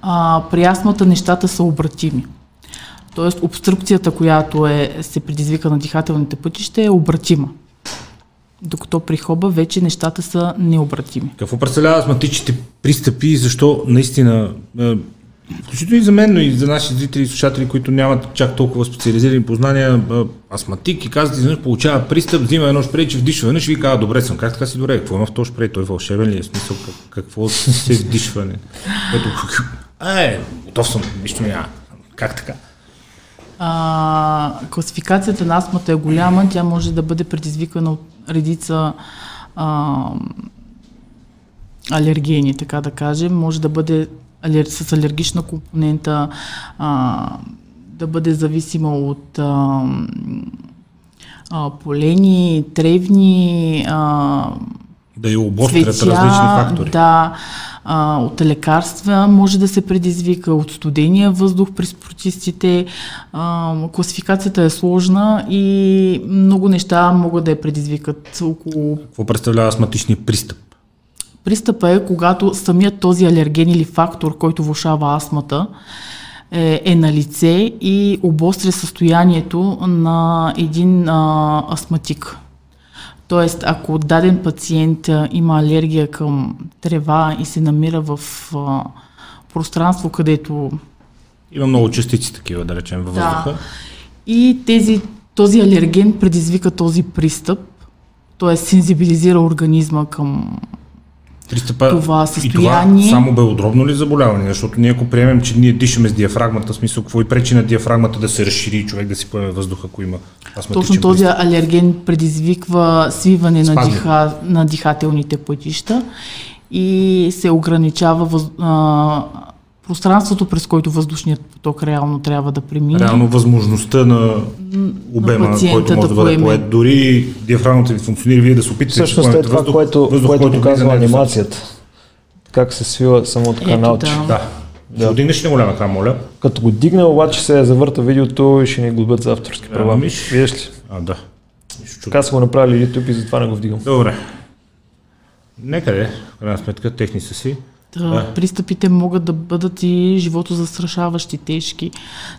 а, при астмата нещата са обратими. Тоест обструкцията, която е, се предизвика на дихателните пътища е обратима докато при хоба вече нещата са необратими. Какво представлява астматичните пристъпи и защо наистина, е, включително и за мен, но и за нашите зрители и слушатели, които нямат чак толкова специализирани познания, е, астматик и казват, изведнъж получава пристъп, взима едно шпрей, че вдишва веднъж и ви казва, добре съм, как така си добре, какво има в този шпрей, той е вълшебен ли е, смисъл, какво се вдишване, което, е, готов съм, нищо няма, как така? А, класификацията на астмата е голяма, тя може да бъде предизвикана от редица а, алергени, така да кажем. Може да бъде алер... с алергична компонента, а, да бъде зависима от а, а, полени, тревни, а, да я обострят различни фактори. Да, а, от лекарства може да се предизвика, от студения въздух при спортистите. А, класификацията е сложна и много неща могат да я предизвикат около... Какво представлява астматичния пристъп? Пристъпа е когато самият този алерген или фактор, който влушава астмата, е, е на лице и обостря състоянието на един а, астматик. Тоест, ако даден пациент има алергия към трева и се намира в а, пространство, където... Има много частици такива, да речем, във въздуха. Да. И тези, този алерген предизвика този пристъп, т.е. сензибилизира организма към Пристъпа, това състояние. И това само белодробно ли заболяване? Защото ние ако приемем, че ние дишаме с диафрагмата, в смисъл какво и пречи на диафрагмата да се разшири и човек да си поеме въздух, ако има Точно този пристъп. алерген предизвиква свиване на, диха, на дихателните пътища и се ограничава въз, а, пространството, през който въздушният поток реално трябва да премине. Реално възможността на обема, на който може да, да бъде поет. Дори диафрагмата ви функционира, вие да се опитате Всъщност е това, въздух, което, въздух, което който показва анимацията. Как се свива самото каналче. Да. да. Да. Ще дигнеш ли голям екран, моля? Като го дигне, обаче се завърта видеото и ще ни глобят за авторски права. Ами, Видиш ли? А, да. Така са го направили YouTube и затова не го вдигам. Добре. Нека де, в крайна сметка, техни са си. Да, пристъпите могат да бъдат и живото застрашаващи, тежки,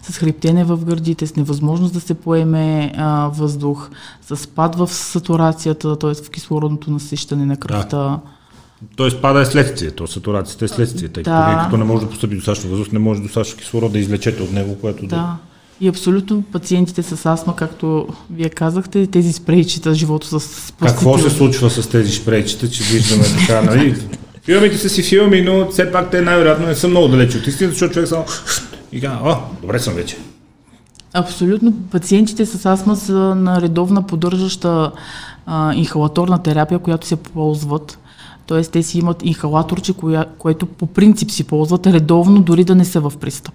с хриптене в гърдите, с невъзможност да се поеме а, въздух, с спад в сатурацията, т.е. в кислородното насищане на кръвта. Да. Тоест пада е следствие, то сатурацията е следствие, тъй да. като, като не може да постъпи достатъчно въздух, не може достатъчно кислород да излечете от него, което да. да И абсолютно пациентите с астма, както вие казахте, тези спрейчета, живото с Какво се случва с тези спрейчета, че виждаме така, нали? Филмите са си филми, но все пак те най-вероятно не са много далече от истината, защото човек само и казва, о, добре съм вече. Абсолютно. Пациентите с астма са на редовна поддържаща а, инхалаторна терапия, която се ползват. Тоест, те си имат инхалаторче, коя, което по принцип си ползват редовно, дори да не са в пристъп.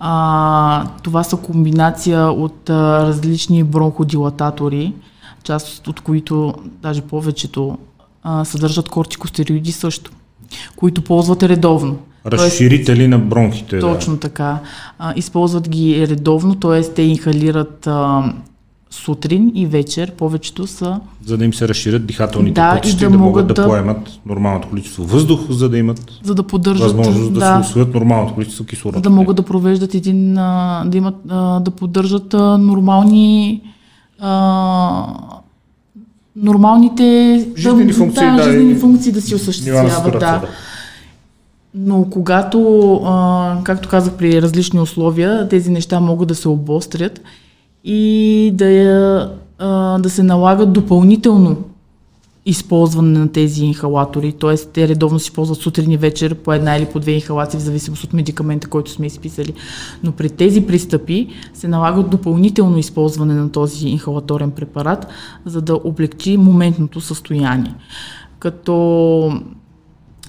А, това са комбинация от а, различни бронходилататори, част от които, даже повечето, а, съдържат кортикостероиди също, които ползват редовно. Разширители на бронхите. Точно да. така. А, използват ги редовно, т.е. те инхалират а, сутрин и вечер, повечето са... За да им се разширят дихателните да, пътища и да, да могат да, да поемат нормалното количество въздух, за да имат за да поддържат, възможност да, да се усвоят нормалното количество кислород. За да могат да провеждат един, да имат, да поддържат нормални нормалните жизнени функции, да, да, жизнени функции да си осъществяват. Да. Но когато, а, както казах, при различни условия, тези неща могат да се обострят и да, а, да се налагат допълнително използване на тези инхалатори, т.е. те редовно си ползват сутрин и вечер по една или по две инхалации, в зависимост от медикамента, който сме изписали. Но при тези пристъпи се налагат допълнително използване на този инхалаторен препарат, за да облегчи моментното състояние. Като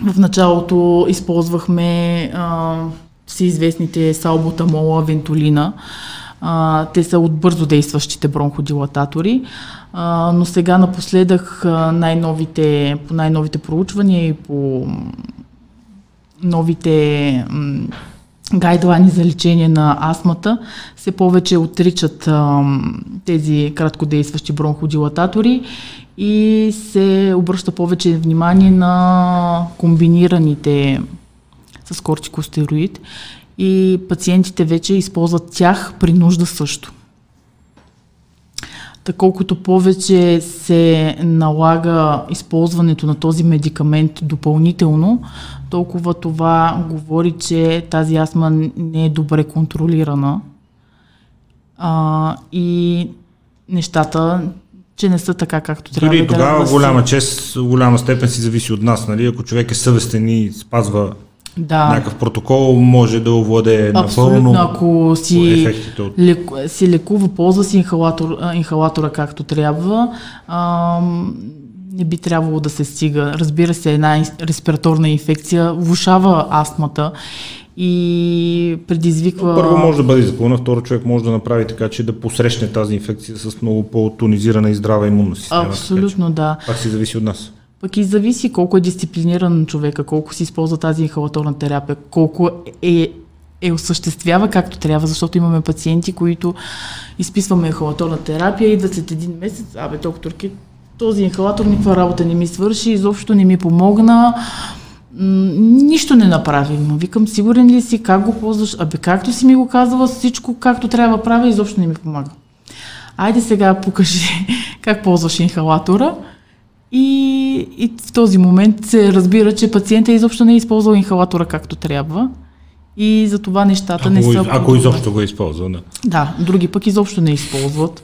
в началото използвахме а, всеизвестните салботамола, вентолина, а, те са от бързо действащите бронходилататори, а, но сега напоследък най-новите, по най-новите проучвания и по новите гайдлайни за лечение на астмата се повече отричат а, тези краткодействащи бронходилататори и се обръща повече внимание на комбинираните с кортикостероид и пациентите вече използват тях при нужда също. Така колкото повече се налага използването на този медикамент допълнително, толкова това говори, че тази астма не е добре контролирана а, и нещата, че не са така както трябва. Дори тогава да голяма чест, голяма степен си зависи от нас. Нали? Ако човек е съвестен и спазва да. някакъв протокол може да овладее напълно ако си, от... леку, си лекува, ползва си инхалатор, инхалатора както трябва, а, не би трябвало да се стига. Разбира се, една респираторна инфекция влушава астмата и предизвиква... Първо може да бъде излекувана, второ човек може да направи така, че да посрещне тази инфекция с много по-тонизирана и здрава имунна система. Абсолютно, така, да. Пак си зависи от нас. Пък и зависи колко е дисциплиниран човека, колко си използва тази инхалаторна терапия, колко е, е осъществява както трябва, защото имаме пациенти, които изписваме инхалаторна терапия, идват след един месец, абе докторки, този инхалатор никаква работа не ми свърши, изобщо не ми помогна, нищо не направи. Викам, сигурен ли си, как го ползваш? Абе, както си ми го казала, всичко както трябва правя, изобщо не ми помага. Айде сега покажи как ползваш инхалатора и, и в този момент се разбира, че пациента изобщо не е използвал инхалатора както трябва. И за това нещата ако не са... Ако изобщо го е използва, да. Да, други пък изобщо не използват.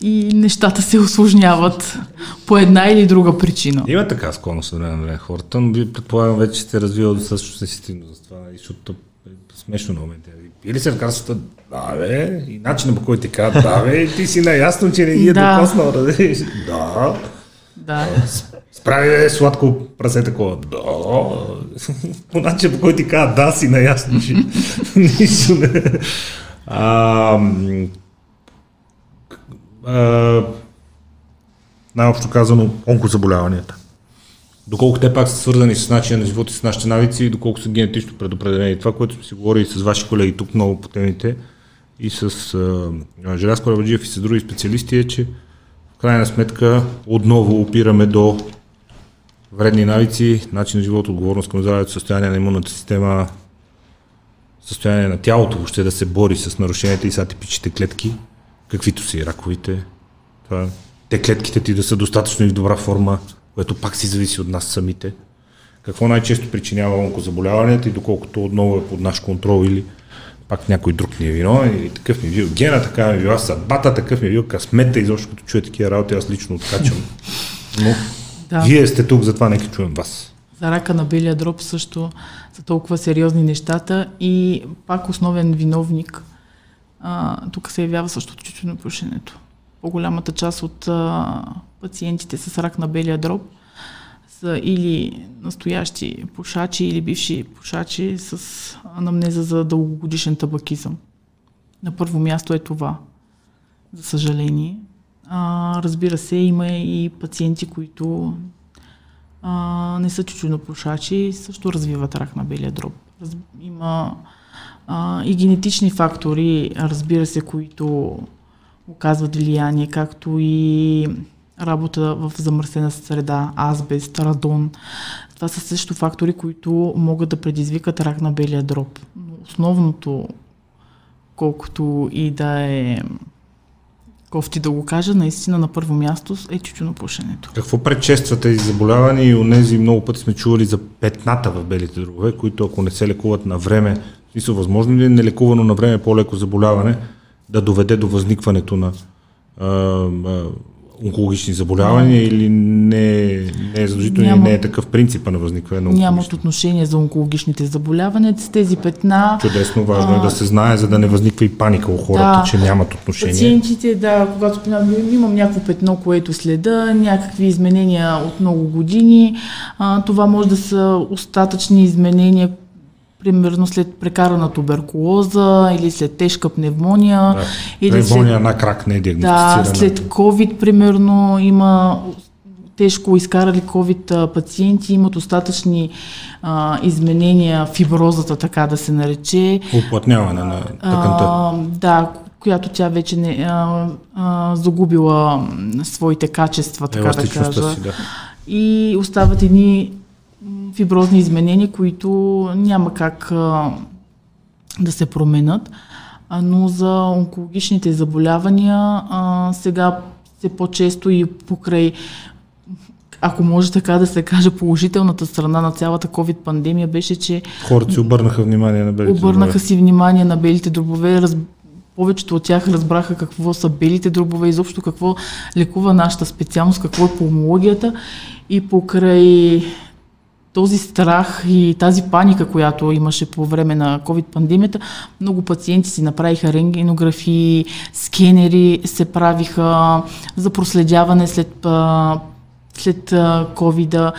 И нещата се осложняват по една или друга причина. Има така склонност на време хората, но ви предполагам вече сте развил достатъчно сенситивно за това, защото е смешно на моменти. Или се лекарствата, да бе, и начинът по който ти казват, да бе, ти си наясно, че не ги е да. докоснал, да, да. Да. Справи е сладко прасе такова. Да. По начин, по който ти казва да, си наясно, че нищо не. А, а, най-общо казано, онкозаболяванията. Доколко те пак са свързани с начина на живота и с нашите навици и доколко са генетично предопределени. Това, което си говорили с ваши колеги тук много по темите и с Желязко Раваджиев и с други специалисти е, че крайна сметка отново опираме до вредни навици, начин на живот, отговорност към здравето, състояние на имунната система, състояние на тялото, въобще да се бори с нарушенията и с атипичните клетки, каквито са и раковите. Това, те клетките ти да са достатъчно и в добра форма, което пак си зависи от нас самите. Какво най-често причинява онкозаболяванията и доколкото отново е под наш контрол или пак някой друг ни е вино и такъв ми е бил гена, така ми е била съдбата, такъв ми е бил късмета и защото като чуя такива работи, аз лично откачам. Но да. вие сте тук, затова нека чуем вас. За рака на белия дроб също са толкова сериозни нещата и пак основен виновник а, тук се явява също тютюнопушенето. По-голямата част от а, пациентите с рак на белия дроб са или настоящи пушачи или бивши пушачи с анамнеза за дългогодишен табакизъм. На първо място е това, за съжаление. А, разбира се, има и пациенти, които а, не са тютюнопушачи, също развиват рак на белия дроб. Раз, има а, и генетични фактори, разбира се, които оказват влияние, както и работа в замърсена среда, азбест, радон. Това са също фактори, които могат да предизвикат рак на белия дроб. Но основното, колкото и да е кофти да го кажа, наистина на първо място е тютюнопушенето. Какво предшества тези заболявания и онези много пъти сме чували за петната в белите дробове, които ако не се лекуват на време, смисъл, възможно ли е нелекувано на време по-леко заболяване да доведе до възникването на а, а, онкологични заболявания или не, не е задължително, Няма, не е такъв принципа на възникване на Нямат отношение за онкологичните заболявания. С тези петна... Чудесно, важно а, е да се знае, за да не възниква и паника у хората, да, че нямат отношение. Пациентите, да, когато имам някакво петно, което следа, някакви изменения от много години, а, това може да са остатъчни изменения, примерно след прекарана туберкулоза или след тежка пневмония. Да. Или пневмония след, на крак не е диагностицирана. Да, след COVID, примерно, има тежко изкарали COVID пациенти, имат остатъчни а, изменения, фиброзата, така да се нарече. Уплътняване на тъканта. да, която тя вече не а, а, загубила своите качества, така да кажа. Си, да. И остават едни фиброзни изменения, които няма как а, да се променят. А, но за онкологичните заболявания а, сега все по-често и покрай ако може така да се каже, положителната страна на цялата COVID-пандемия беше, че... Хората си обърнаха внимание на белите Обърнаха дробове. си внимание на белите дробове. Раз... Повечето от тях разбраха какво са белите дробове, изобщо какво лекува нашата специалност, какво е пулмологията. И покрай този страх и тази паника, която имаше по време на COVID-пандемията, много пациенти си направиха рентгенографии, скенери се правиха за проследяване след, след COVID-а.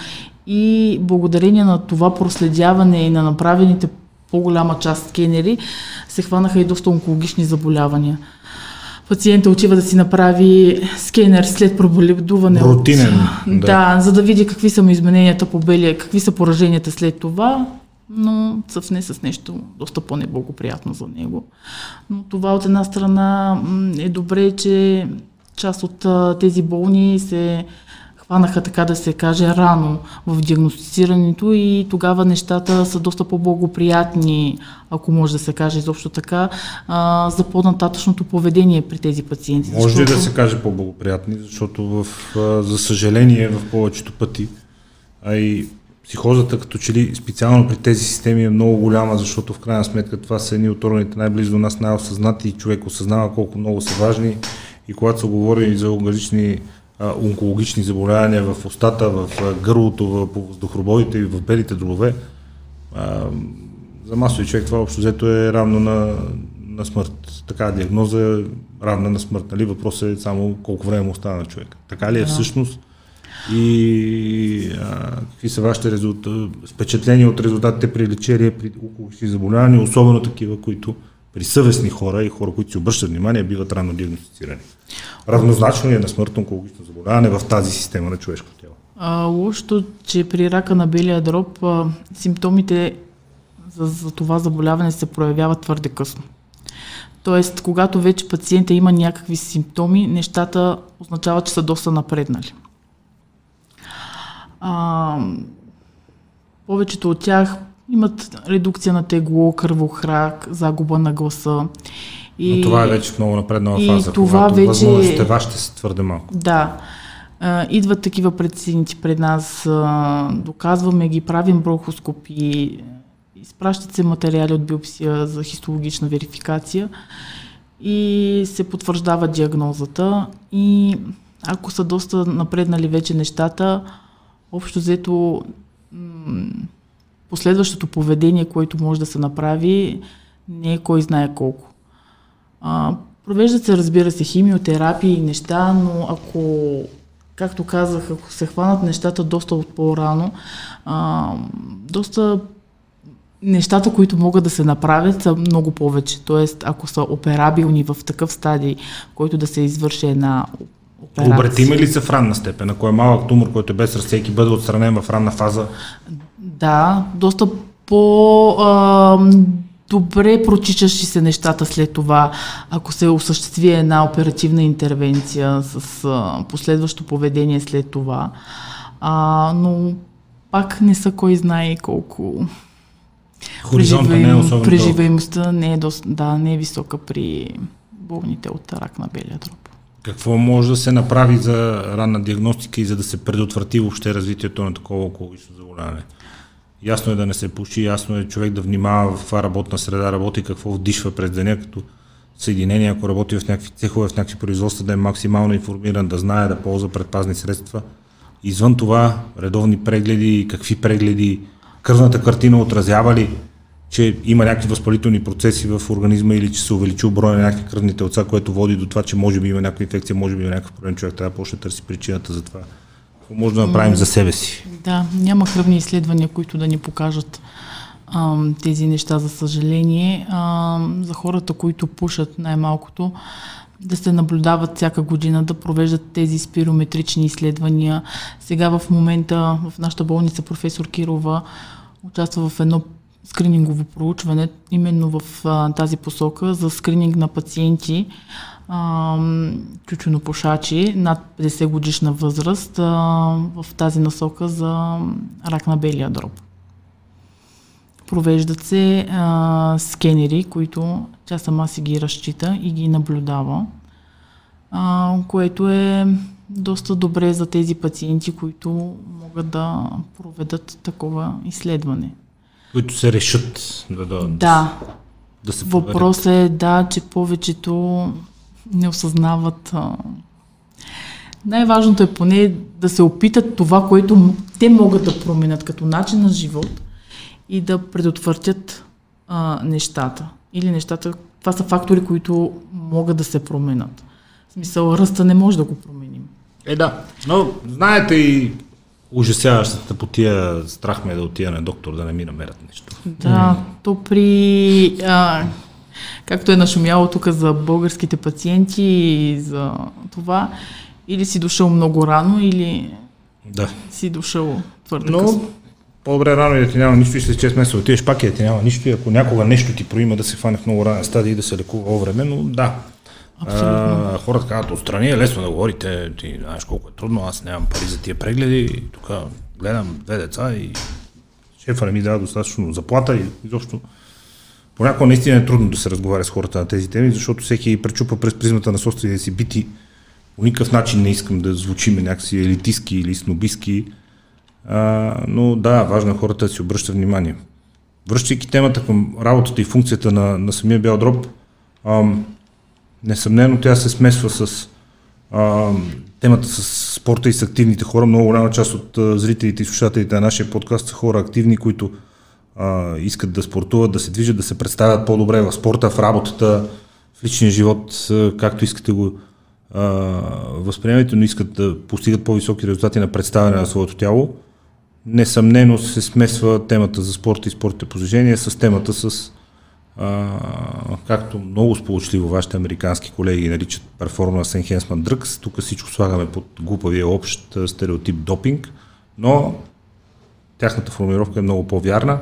И благодарение на това проследяване и на направените по-голяма част скенери се хванаха и доста онкологични заболявания пациента отива да си направи скенер след проболедуване. Рутинен. От, да. да, за да види какви са му измененията по белия, какви са пораженията след това, но съвне с нещо доста по-неблагоприятно за него. Но това от една страна е добре, че част от тези болни се хванаха, така да се каже, рано в диагностицирането и тогава нещата са доста по-благоприятни, ако може да се каже изобщо така, а, за по-нататъчното поведение при тези пациенти. Може защото... ли да се каже по-благоприятни, защото в, за съжаление в повечето пъти, а и психозата като че ли специално при тези системи е много голяма, защото в крайна сметка това са едни от органите най-близо до нас, най-осъзнати и човек осъзнава колко много са важни и когато се говори за различни онкологични заболявания в устата, в гърлото, в въздухрободите и в белите дробове, за масови човек това общо взето е равно на, на смърт. Така диагноза е равна на смърт. Нали? Въпросът е само колко време остана на човек. Така ли е всъщност? И а, какви са вашите резултати, впечатления от резултатите при лечение при онкологични заболявания, особено такива, които при съвестни хора и хора, които си обръщат внимание, биват рано диагностицирани. Равнозначно е на смъртно онкологично заболяване в тази система на човешкото тяло? А, лошото, че при рака на белия дроб а, симптомите за, за това заболяване се проявяват твърде късно. Тоест, когато вече пациента има някакви симптоми, нещата означават, че са доста напреднали. А, повечето от тях имат редукция на тегло, кръвохрак, загуба на гласа. И, Но това е вече в много напреднала и фаза, това когато вече... възможностите вашите са твърде малко. Да. Идват такива пациенти пред нас, доказваме ги, правим брохоскопи, изпращат се материали от биопсия за хистологична верификация и се потвърждава диагнозата и ако са доста напреднали вече нещата, общо взето последващото поведение, което може да се направи, не е кой знае колко. А, провеждат се, разбира се, химиотерапии и неща, но ако, както казах, ако се хванат нещата доста от по-рано, а, доста нещата, които могат да се направят, са много повече. Тоест, ако са операбилни в такъв стадий, който да се извърши една операция. Обратима ли са в ранна степен? Ако е малък тумор, който е без разсейки, бъде отстранен в ранна фаза? Да, доста по... А, добре прочичащи се нещата след това, ако се осъществи една оперативна интервенция с а, последващо поведение след това. А, но пак не са кой знае колко Хоризонта не е особено Преживаемостта не е, доста, да, не е висока при болните от рак на белия дроб. Какво може да се направи за ранна диагностика и за да се предотврати въобще развитието на такова околично заболяване? Ясно е да не се пуши, ясно е човек да внимава в каква работна среда работи, какво вдишва през деня, като съединение, ако работи в някакви цехове, в някакви производства, да е максимално информиран, да знае да ползва предпазни средства. Извън това, редовни прегледи, какви прегледи, кръвната картина отразява ли, че има някакви възпалителни процеси в организма или че се увеличил броя на някакви кръвни телца, което води до това, че може би има някаква инфекция, може би има някакъв проблем, човек трябва да почне да търси причината за това. Какво може да направим за себе си? Да, няма кръвни изследвания, които да ни покажат а, тези неща, за съжаление. А, за хората, които пушат най-малкото, да се наблюдават всяка година, да провеждат тези спирометрични изследвания. Сега в момента в нашата болница професор Кирова участва в едно скринингово проучване именно в а, тази посока за скрининг на пациенти тютюнопушачи над 50 годишна възраст а, в тази насока за рак на белия дроб. Провеждат се а, скенери, които тя сама си ги разчита и ги наблюдава, а, което е доста добре за тези пациенти, които могат да проведат такова изследване. Които се решат да, да, да. да се Въпросът е да, че повечето не осъзнават. А... Най-важното е поне да се опитат това, което те могат да променят като начин на живот и да предотвратят а, нещата. Или нещата, това са фактори, които могат да се променят. В смисъл, ръста не може да го променим. Е, да. Но знаете и ужасяващата по тия страх ме е да отида на доктор, да не ми намерят нещо. Да, то при... А, както е нашумяло тук за българските пациенти и за това, или си дошъл много рано, или да. си дошъл твърде Но, късно. По-добре рано и да ти няма нищо и след 6 месеца отидеш пак и да ти няма нищо и ако някога нещо ти проима да се хване в много ранен стадий и да се лекува време, но да. А, хората казват, отстрани е лесно да говорите, ти знаеш колко е трудно, аз нямам пари за тия прегледи, тук гледам две деца и шефа не ми дава достатъчно заплата и изобщо. Понякога наистина е трудно да се разговаря с хората на тези теми, защото всеки пречупа през призмата на собствения си бити. По никакъв начин не искам да звучиме някакси елитистки или снобистки, а, но да, важно е хората да си обръщат внимание. Връщайки темата към работата и функцията на, на самия бял дроб, а, несъмнено тя се смесва с а, темата с спорта и с активните хора. Много голяма част от а, зрителите и слушателите на нашия подкаст са хора активни, които а, искат да спортуват, да се движат, да се представят по-добре в спорта, в работата, в личния живот, както искате го а, възприемете, но искат да постигат по-високи резултати на представяне на своето тяло. Несъмнено се смесва темата за спорта и спортните положения с темата с а, както много сполучливо вашите американски колеги наричат Performance Enhancement Drugs, тук всичко слагаме под глупавия общ стереотип допинг, но тяхната формулировка е много по-вярна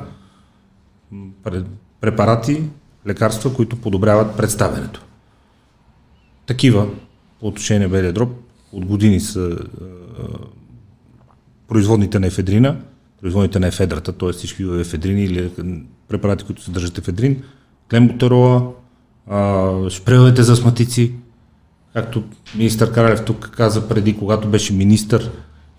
препарати, лекарства, които подобряват представенето. Такива по отношение на белия дроб от години са производните на ефедрина, производните на ефедрата, т.е. всички ефедрини или препарати, които съдържат ефедрин, клемботерола, шпреловете за астматици, както министър Каралев тук каза преди, когато беше министър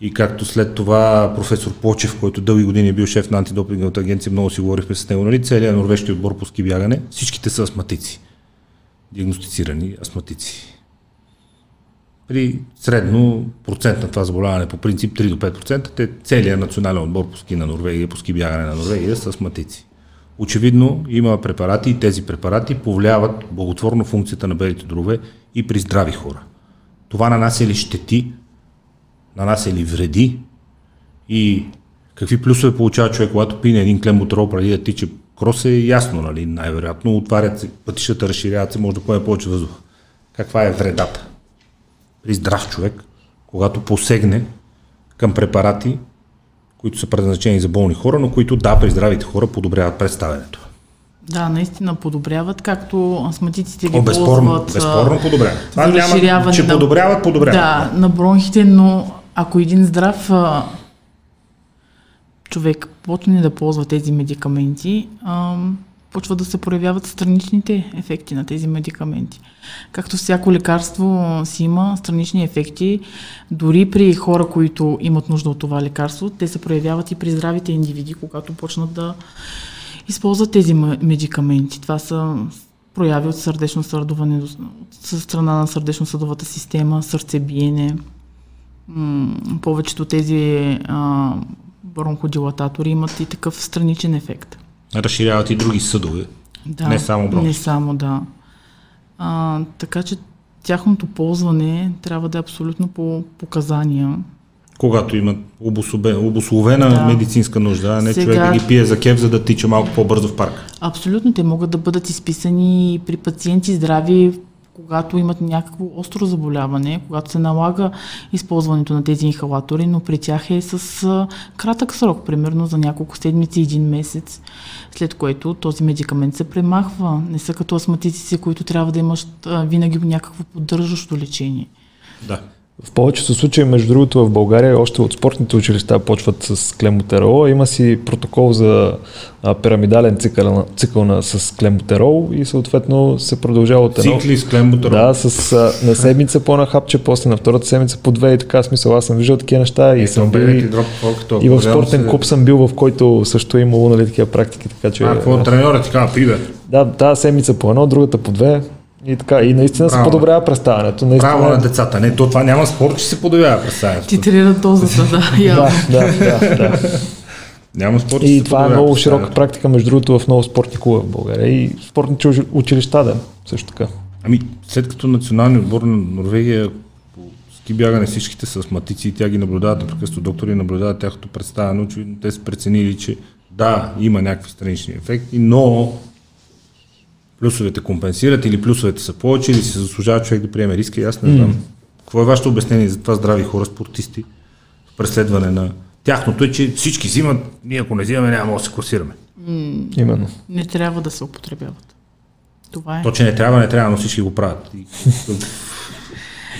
И както след това професор Почев, който дълги години е бил шеф на антидопинговата агенция, много си говорихме с него, нали? целият норвежки отбор по ски бягане, всичките са астматици. Диагностицирани астматици. При средно процент на това заболяване, по принцип 3 до 5%, те целият национален отбор по ски на Норвегия, по ски бягане на Норвегия са астматици. Очевидно има препарати и тези препарати повлияват благотворно функцията на белите дробове и при здрави хора. Това нанася ли щети, нанася ли вреди и какви плюсове получава човек, когато пине един клембутерол преди да тича крос е ясно, нали? най-вероятно отварят се пътищата, разширяват се, може да поеме повече въздух. Каква е вредата? При здрав човек, когато посегне към препарати, които са предназначени за болни хора, но които да, при здравите хора подобряват представенето. Да, наистина подобряват, както астматиците ги О, безспорно, ползват. Безспорно подобряват. Това няма, че на, подобряват, подобряват. Да, на бронхите, но ако един здрав а, човек почне да ползва тези медикаменти, а, почва да се проявяват страничните ефекти на тези медикаменти. Както всяко лекарство си има странични ефекти, дори при хора, които имат нужда от това лекарство, те се проявяват и при здравите индивиди, когато почнат да използват тези медикаменти. Това са прояви от сърдечно съдоване, от страна на сърдечно-съдовата система, сърцебиене. повечето тези а, бронходилататори имат и такъв страничен ефект. Разширяват и други съдове. Да, не само бронхи. Не само, да. А, така че тяхното ползване трябва да е абсолютно по показания. Когато имат обословена да. медицинска нужда, а не Сега... човек да ги пие за кев, за да тича малко по-бързо в парк. Абсолютно, те могат да бъдат изписани при пациенти здрави когато имат някакво остро заболяване, когато се налага използването на тези инхалатори, но при тях е с кратък срок, примерно за няколко седмици, един месец, след което този медикамент се премахва. Не са като астматици, които трябва да имаш винаги някакво поддържащо лечение. Да. В повечето случаи, между другото, в България още от спортните училища почват с клемотерол. Има си протокол за а, пирамидален цикъл, цикъл на, с клемотерол и съответно се продължава от едно. Цикли с клемотерол. Да, с, а, на седмица по на хапче, после на втората седмица по две и така смисъл. Аз съм виждал такива неща и, и съм бил и, и в спортен се... клуб съм бил, в който също е имало нали, такива практики. Така, че, а, какво треньора ти казва, пи Да, тази седмица по едно, другата по две. И така, и наистина Право. се подобрява представянето. Наистина... Право на децата. Не, то това няма спор, че се подобрява представянето. Ти тренира дозата, да, да, да, да, да. Няма спор, че И се това е много широка практика, между другото, в много спортни клубове в България и спортни училища, да, също така. Ами, след като националният отбор на Норвегия по ски бягане всичките с матици и тя ги наблюдават, непрекъснато доктори наблюдават тяхното представяне, очевидно те са преценили, че да, има някакви странични ефекти, но плюсовете компенсират или плюсовете са повече или си заслужава човек да приеме риска и аз не знам. Какво е вашето обяснение за това здрави хора, спортисти, в преследване на тяхното е, че всички взимат, ние ако не взимаме няма да се класираме. Mm. Именно. Не трябва да се употребяват. Това е. То, че не трябва, не трябва, но всички го правят.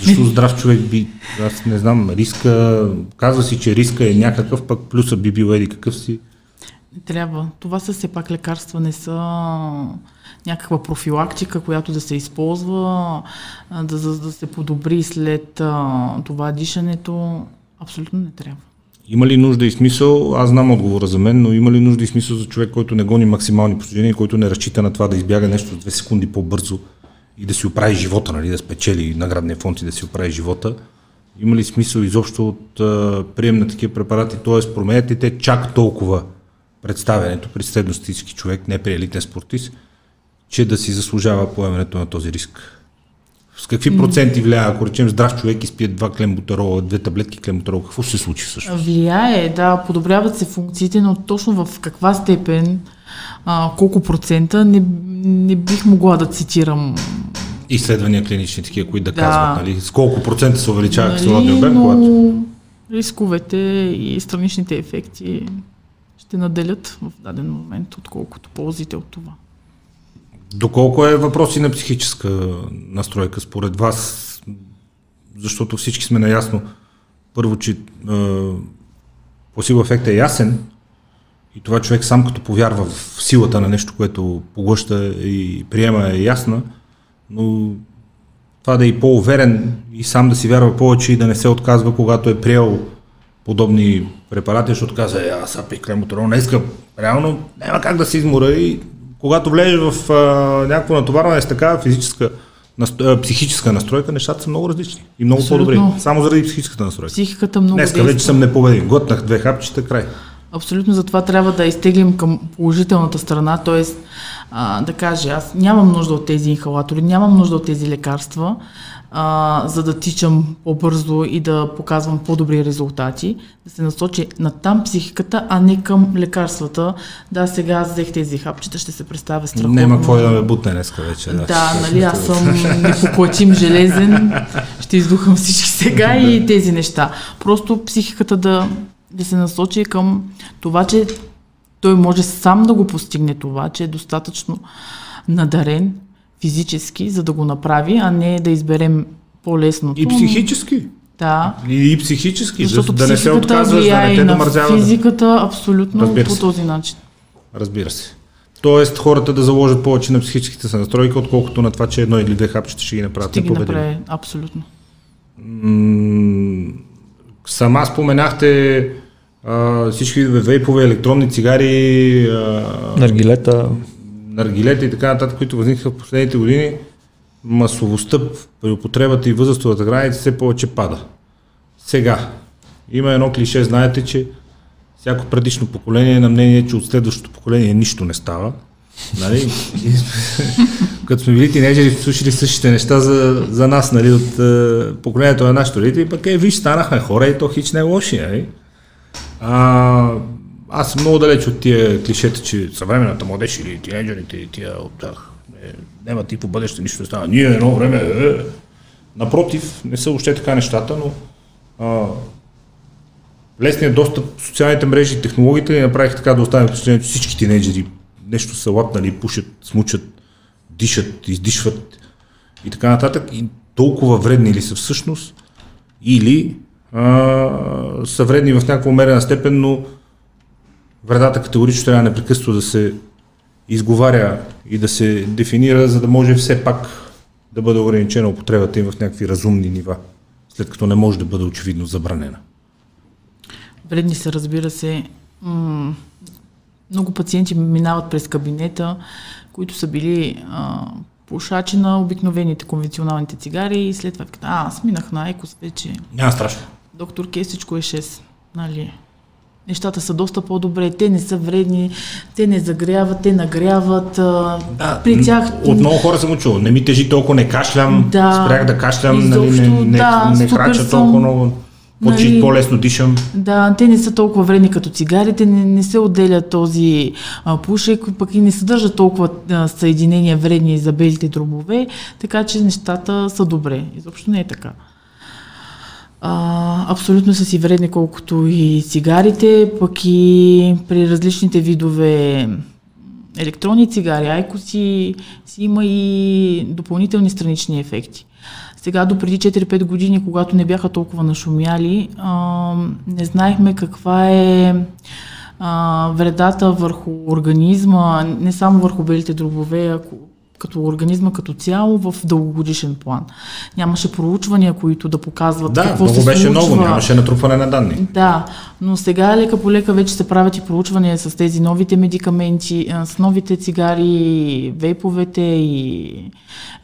Защо здрав човек би, аз не знам, риска, казва си, че риска е някакъв, пък плюса би бил еди какъв си. Не трябва. Това са все пак лекарства, не са някаква профилактика, която да се използва, да, да, да се подобри след а, това дишането, абсолютно не трябва. Има ли нужда и смисъл, аз знам отговора за мен, но има ли нужда и смисъл за човек, който не гони максимални постижения, който не разчита на това да избяга нещо две секунди по-бързо и да си оправи живота, нали, да спечели наградния фонд и да си оправи живота? Има ли смисъл изобщо от а, прием на такива препарати, т.е. променят те чак толкова представянето при средностатически човек, не при елитен спортист, че да си заслужава поемането на този риск? С какви проценти влияе, ако речем здрав човек изпие два клембутерола, две таблетки клембутерол, какво се случи всъщност? Влияе, да, подобряват се функциите, но точно в каква степен, а, колко процента, не, не бих могла да цитирам изследвания клинични такива, които да, да. казват, нали, с колко процента се увеличава нали, кислородния обем, но... когато... рисковете и страничните ефекти ще наделят в даден момент, отколкото ползите от това. Доколко е въпрос и на психическа настройка според вас? Защото всички сме наясно. Първо, че е, пласибо ефект е ясен и това човек сам като повярва в силата на нещо, което поглъща и приема е ясна, но това да е и по-уверен и сам да си вярва повече и да не се отказва, когато е приел подобни препарати, защото каза, е, аз пих клемоторол, не искам. Реално няма как да се измора и когато влезеш в а, някакво натоварване с такава физическа насто... психическа настройка, нещата са много различни и много Абсолютно. по-добри. Само заради психическата настройка. Психиката много Днеска действа. вече съм непобедим. Глътнах две хапчета, край. Абсолютно, затова трябва да изтеглим към положителната страна, т.е. да каже, аз нямам нужда от тези инхалатори, нямам нужда от тези лекарства, а, за да тичам по-бързо и да показвам по-добри резултати, да се насочи на там психиката, а не към лекарствата. Да, сега аз взех тези хапчета, ще се представя страхотно. Нема какво да ме бутне днеска вече. Да, да нали, аз съм непоплатим железен, ще издухам всички сега и тези неща. Просто психиката да, да се насочи към това, че той може сам да го постигне това, че е достатъчно надарен физически, за да го направи, а не да изберем по-лесното. И психически. Да. И, и психически, Защото да не се отказваш, да не те домързява. Физиката абсолютно Разбира по този начин. Разбира се. Тоест хората да заложат повече на психическите са настройки, отколкото на това, че едно или две хапчета ще ги направят ще ги направи, абсолютно. М- сама споменахте а, всички вейпове, електронни цигари, а, наргилета. Наргилета и така нататък, които възникнаха в последните години, масовостта при употребата и възрастовата граница все повече пада. Сега, има едно клише, знаете, че всяко предишно поколение е на мнение, че от следващото поколение нищо не става. Нали? Като сме били тинейджери, слушали същите неща за, за нас, нали, от е, поколението на нашите родители, пък е, виж, станахме хора и то хич не е лоши. Нали? А, аз съм много далеч от тия клишета, че съвременната младеж или тинейджерите и тия от тях е, няма типо бъдеще, нищо не става. Ние едно време, е, напротив, не са още така нещата, но а, лесният достъп, социалните мрежи и технологиите ни направиха така да оставим впечатление, че всички тинейджери нещо са лапнали, пушат, смучат, дишат, издишват и така нататък. И толкова вредни ли са всъщност или а, са вредни в някаква умерена степен, но вредата категорично трябва непрекъснато да се изговаря и да се дефинира, за да може все пак да бъде ограничена употребата им в някакви разумни нива, след като не може да бъде очевидно забранена. Вредни са, разбира се. М- много пациенти минават през кабинета, които са били а, пушачи на обикновените конвенционалните цигари и след това а, аз минах на Айкос вече. Няма страшно. Доктор Ке, всичко е 6. Нали? Нещата са доста по-добре, те не са вредни, те не загряват, те нагряват. Да, при тях... От много хора съм учил, не ми тежи толкова, не кашлям, да, спрях да кашлям, изобщо, нали, не, не, да, не крача съм... толкова много. Нали, по-лесно дишам. Да, те не са толкова вредни като цигарите, не, не се отделя този а, пушек, пък и не съдържа толкова а, съединения вредни за белите дробове, така че нещата са добре. Изобщо не е така. А, абсолютно са си вредни колкото и цигарите, пък и при различните видове електронни цигари, айкоси, си има и допълнителни странични ефекти. Сега до преди 4-5 години, когато не бяха толкова нашумяли, а, не знаехме каква е а, вредата върху организма, не само върху белите дробове, ако като организма като цяло в дългогодишен план. Нямаше проучвания, които да показват да, какво много се беше случва. много, нямаше натрупване на данни. Да, но сега лека по лека вече се правят и проучвания с тези новите медикаменти, с новите цигари, вейповете и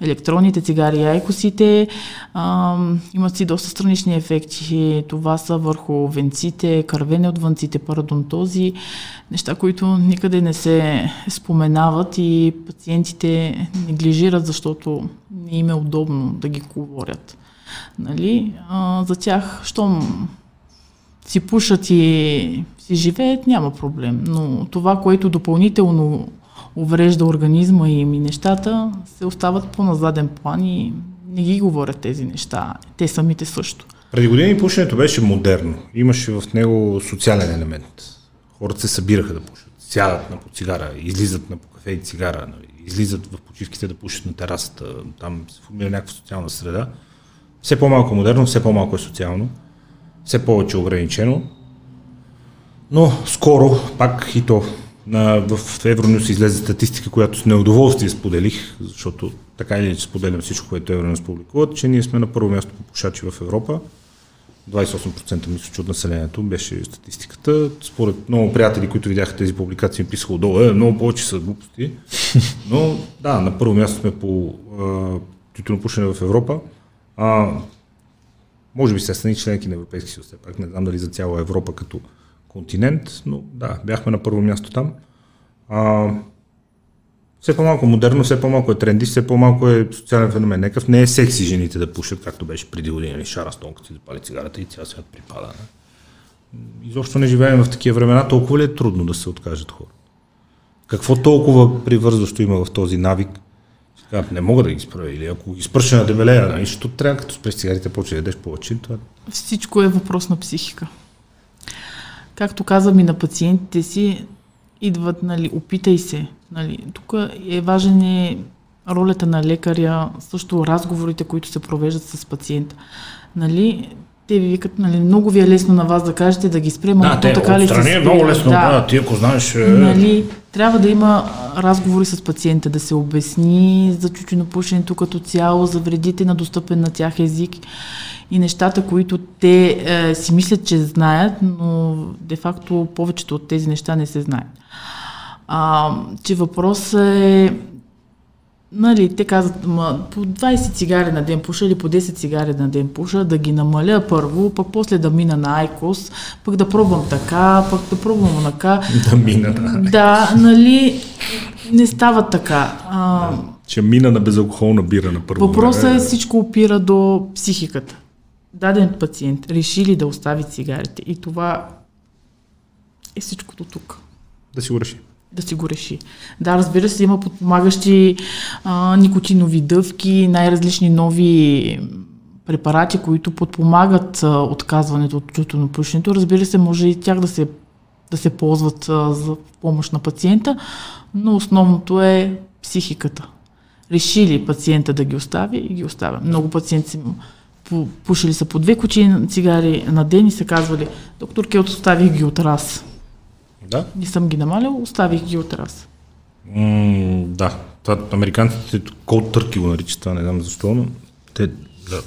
електронните цигари айкосите. А, имат си доста странични ефекти. Това са върху венците, кървене от венците, парадонтози, неща, които никъде не се споменават и пациентите неглижират, защото не им е удобно да ги говорят. Нали? А, за тях, щом си пушат и си живеят, няма проблем. Но това, което допълнително уврежда организма им и нещата, се остават по-на заден план и не ги говорят тези неща. Те самите също. Преди години пушенето беше модерно. Имаше в него социален елемент. Хората се събираха да пушат. Сядат на по цигара, излизат на по кафе и цигара, излизат в почивките да пушат на терасата. Там се формира някаква социална среда. Все по-малко модерно, все по-малко е социално, все повече ограничено. Но скоро, пак и то, на, в Евронюс излезе статистика, която с неудоволствие споделих, защото така или иначе споделям всичко, което Евронюс публикуват, че ние сме на първо място по пушачи в Европа. 28% мисля, че от населението беше статистиката. Според много приятели, които видяха тези публикации, писаха отдолу, е, много повече са глупости. Но да, на първо място сме по тютюнопушене в Европа. А, може би се страни членки на Европейски съюз, пак не знам дали за цяла Европа като континент, но да, бяхме на първо място там. А, все по-малко модерно, все по-малко е тренди, все по-малко е социален феномен. Некъв не е секси жените да пушат, както беше преди години, нали, Шара Стон, като си запали цигарата и цял свят припада. Не? Изобщо не живеем в такива времена, толкова ли е трудно да се откажат хора? Какво толкова привързващо има в този навик? Сега, не мога да ги спра. Или ако ги на дебелея, нали, защото трябва като спреш цигарите, почне да ядеш повече. Това... Всичко е въпрос на психика. Както казвам и на пациентите си, идват, нали, опитай се. Нали. Тук е важен е ролята на лекаря, също разговорите, които се провеждат с пациента. Нали, те ви викат, нали, много ви е лесно на вас да кажете да ги спрем, да, те, така ли се е много лесно, да, да, ти ако знаеш... Е... Нали, трябва да има разговори с пациента, да се обясни за чучинопушенето като цяло, за вредите на достъпен на тях език и нещата, които те е, си мислят, че знаят, но де-факто повечето от тези неща не се знаят. А, че въпрос е Нали, те казват, ма, по 20 цигари на ден пуша или по 10 цигари на ден пуша, да ги намаля първо, пък после да мина на Айкос, пък да пробвам така, пък да пробвам онака. Да мина да. Да, нали, не става така. А, че мина на безалкохолна бира на първо. Въпросът е всичко опира до психиката даден пациент реши ли да остави цигарите и това е всичко до тук. Да си го реши. Да си го реши. Да, разбира се, има подпомагащи а, никотинови дъвки, най-различни нови препарати, които подпомагат а, отказването от тютюнопушенето. Разбира се, може и тях да се, да се ползват а, за помощ на пациента, но основното е психиката. Реши ли пациента да ги остави и ги оставя. Много пациенти пушили са по две кучи цигари на ден и се казвали, доктор Келт, оставих ги от раз. Да? Не съм ги намалял, оставих ги от раз. Mm, да, това американците код търки го наричат, това не знам защо, но те, да.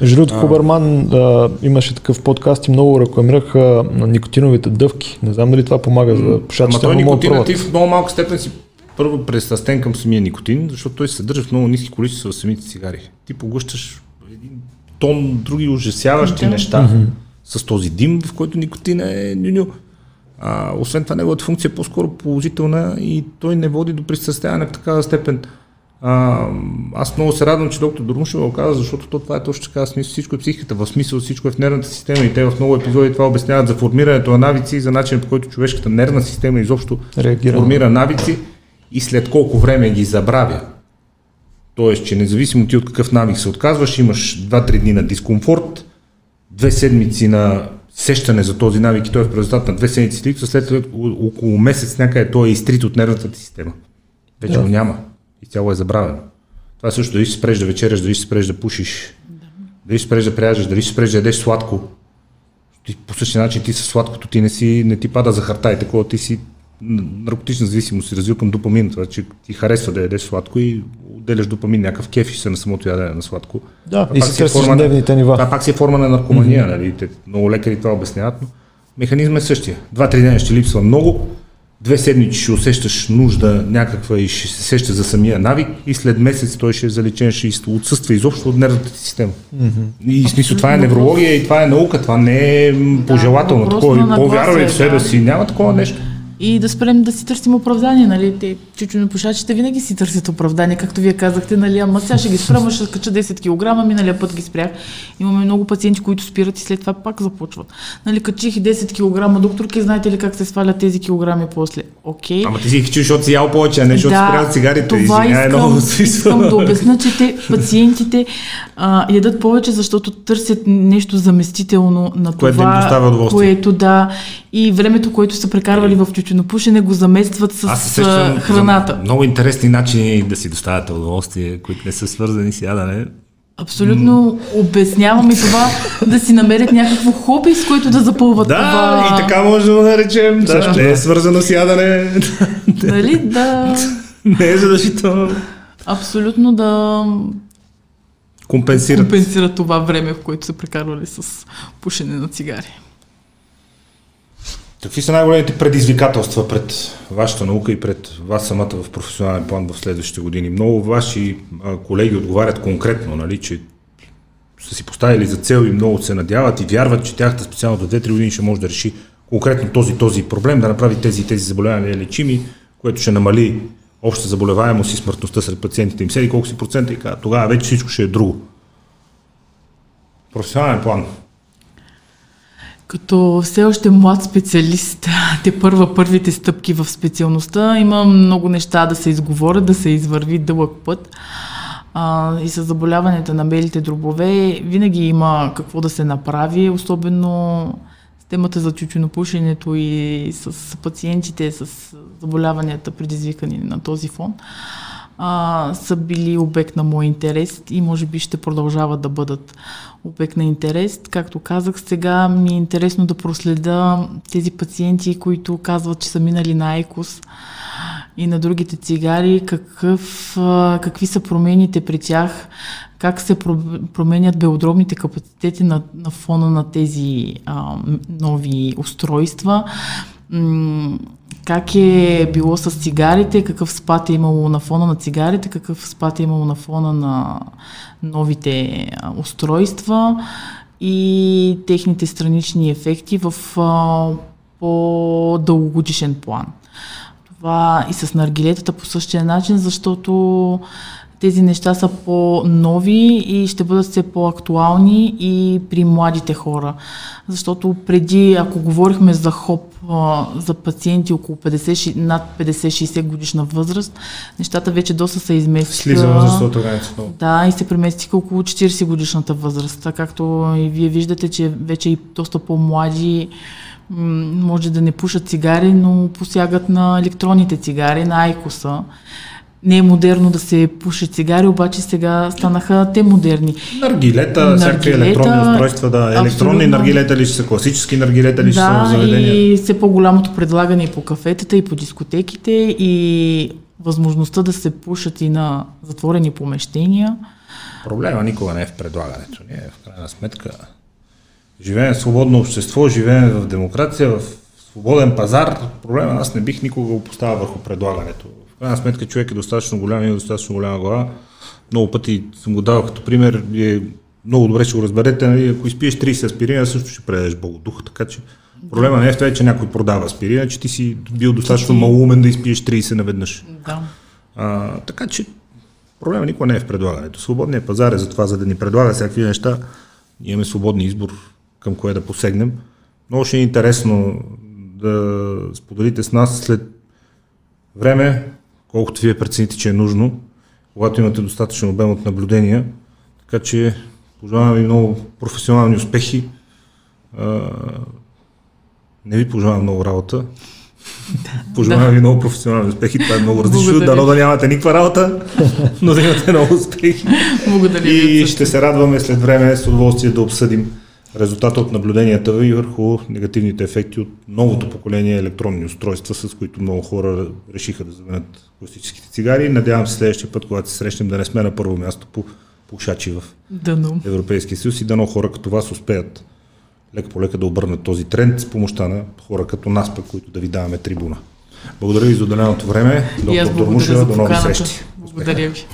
Между другото, Хуберман да, имаше такъв подкаст и много рекламираха на никотиновите дъвки. Не знам дали това помага за пушачите. Ама той никотина ти в много малка степен си първо престастен към самия никотин, защото той се съдържа в много ниски количества в самите цигари. Ти поглъщаш един тон други ужасяващи да. неща mm-hmm. с този дим, в който никотина е ню А, освен това, неговата функция е по-скоро положителна и той не води до присъстояние в такава степен. А, аз много се радвам, че доктор Дурмушева го каза, защото то, това е точно така. Смисъл, всичко е психиката, в смисъл всичко е в нервната система и те в много епизоди това обясняват за формирането на навици и за начин по който човешката нервна система изобщо Реагира. формира навици и след колко време ги забравя. Тоест, че независимо ти от какъв навик се отказваш, имаш 2-3 дни на дискомфорт, две седмици на сещане за този навик и той е в резултат на две седмици липса, след около месец някъде той е изтрит от нервната ти система. Вече да. го няма. И цяло е забравено. Това е също дали си спреш да вечеряш, дали си спреш да пушиш, да. дали си спреш да пряжеш, дали си спреш да ядеш сладко. Ти, по същия начин ти със сладкото ти не, си, не ти пада за харта и такова, ти си наркотична зависимост си развил към допамин, това, че ти харесва да ядеш сладко и отделяш допамин, някакъв кеф и се на самото ядене на сладко. Да, това и си е търсиш е дневните нива. Това пак си е форма на наркомания, mm-hmm. нали? Те, много лекари това обясняват, но механизмът е същия. Два-три дена ще липсва много, две седмици ще усещаш нужда някаква и ще се сеща за самия навик и след месец той ще е залечен, ще отсъства изобщо от нервната ти система. Mm-hmm. И смисъл това е неврология и това е наука, това не е пожелателно. Да, такова, повярвай в себе си, няма такова нещо и да спрем да си търсим оправдание, нали? Те чучунопушачите винаги си търсят оправдание, както вие казахте, нали? Ама сега ще ги спрема, ще кача 10 кг, миналия път ги спрях. Имаме много пациенти, които спират и след това пак започват. Нали, качих и 10 кг, докторки, знаете ли как се свалят тези килограми после? Окей. Okay. Ама ти си ги чуш, защото си ял повече, а не защото да, спрят цигарите. Това Извиня, искам, много искам да обясна, че те, пациентите а, ядат повече, защото търсят нещо заместително на това, което, което да и времето, което са прекарвали в тютюнопушене, го заместват с Аз се храната. Много интересни начини да си доставяте удоволствие, които не са свързани с ядане. Абсолютно обяснявам и това да си намерят някакво хоби, с което да запълват да, това. и така може да го наречем. Да. Също не е свързано с ядане. Нали? Да. не е задължително. Абсолютно да компенсират. компенсират това време, в което са прекарвали с пушене на цигари. Какви са най-големите предизвикателства пред вашата наука и пред вас самата в професионален план в следващите години? Много ваши колеги отговарят конкретно, нали, че са си поставили за цел и много се надяват и вярват, че тяхната специално до 2-3 години ще може да реши конкретно този този проблем, да направи тези тези заболявания лечими, което ще намали обща заболеваемост и смъртността сред пациентите им. Седи колко си процента и тогава вече всичко ще е друго. Професионален план. Като все още млад специалист, те първа първите стъпки в специалността, има много неща да се изговорят, да се извърви дълъг път. А, и с заболяването на белите дробове винаги има какво да се направи, особено с темата за чучунопушенето и с пациентите с заболяванията, предизвикани на този фон а, са били обект на мой интерес и може би ще продължават да бъдат обект на интерес. Както казах, сега ми е интересно да проследа тези пациенти, които казват, че са минали на Айкос и на другите цигари, какъв, какви са промените при тях, как се променят белодробните капацитети на, на фона на тези а, нови устройства как е било с цигарите, какъв спад е имало на фона на цигарите, какъв спад е имало на фона на новите устройства и техните странични ефекти в по-дългогодишен план. Това и с наргилетата по същия начин, защото тези неща са по-нови и ще бъдат все по-актуални и при младите хора. Защото преди, ако говорихме за ХОП, за пациенти около 50, над 50-60 годишна възраст, нещата вече доста са изместиха. Слиза възрастовата граница. Да, и се преместиха около 40 годишната възраст. Както и вие виждате, че вече и доста по-млади може да не пушат цигари, но посягат на електронните цигари, на айкоса не е модерно да се пуши цигари, обаче сега станаха те модерни. Наргилета, всякакви електронни устройства, да. Електронни абсолютно. наргилета ли ще са, класически наргилета ли ще да, са в заведения? и все по-голямото предлагане и по кафетата, и по дискотеките, и възможността да се пушат и на затворени помещения. Проблема никога не е в предлагането. Ние в крайна сметка живеем в свободно общество, живеем в демокрация, в свободен пазар. Проблема аз не бих никога го поставил върху предлагането крайна сметка човек е достатъчно голям, има достатъчно голяма глава. Много пъти съм го давал като пример и е много добре ще го разберете. Нали? Ако изпиеш 30 аспирина, също ще предадеш Богодух, така че проблема не е в това, че някой продава аспирина, че ти си бил достатъчно малумен да изпиеш 30 наведнъж. Да. А, така че проблема никога не е в предлагането. Свободният пазар е за това, за да ни предлага всякакви неща. Ние имаме свободни избор към кое да посегнем. Много ще е интересно да споделите с нас след време колкото вие прецените, че е нужно, когато имате достатъчен обем от наблюдения. Така че пожелавам ви много професионални успехи. не ви пожелавам много работа. Пожелавам да. ви много професионални успехи. Това е много различно. Дано да нямате никаква работа, но да имате много успехи. Благодаря. И ще се радваме след време с удоволствие да обсъдим резултата от наблюденията ви върху негативните ефекти от новото поколение електронни устройства, с които много хора решиха да заменят класическите цигари. Надявам се следващия път, когато се срещнем, да не сме на първо място по пушачи в Дано. Европейския съюз и дано хора като вас успеят лека по лека да обърнат този тренд с помощта на хора като нас, пък, които да ви даваме трибуна. Благодаря ви за отделеното време. Доктор Дормушева, до нови срещи. Благодаря ви.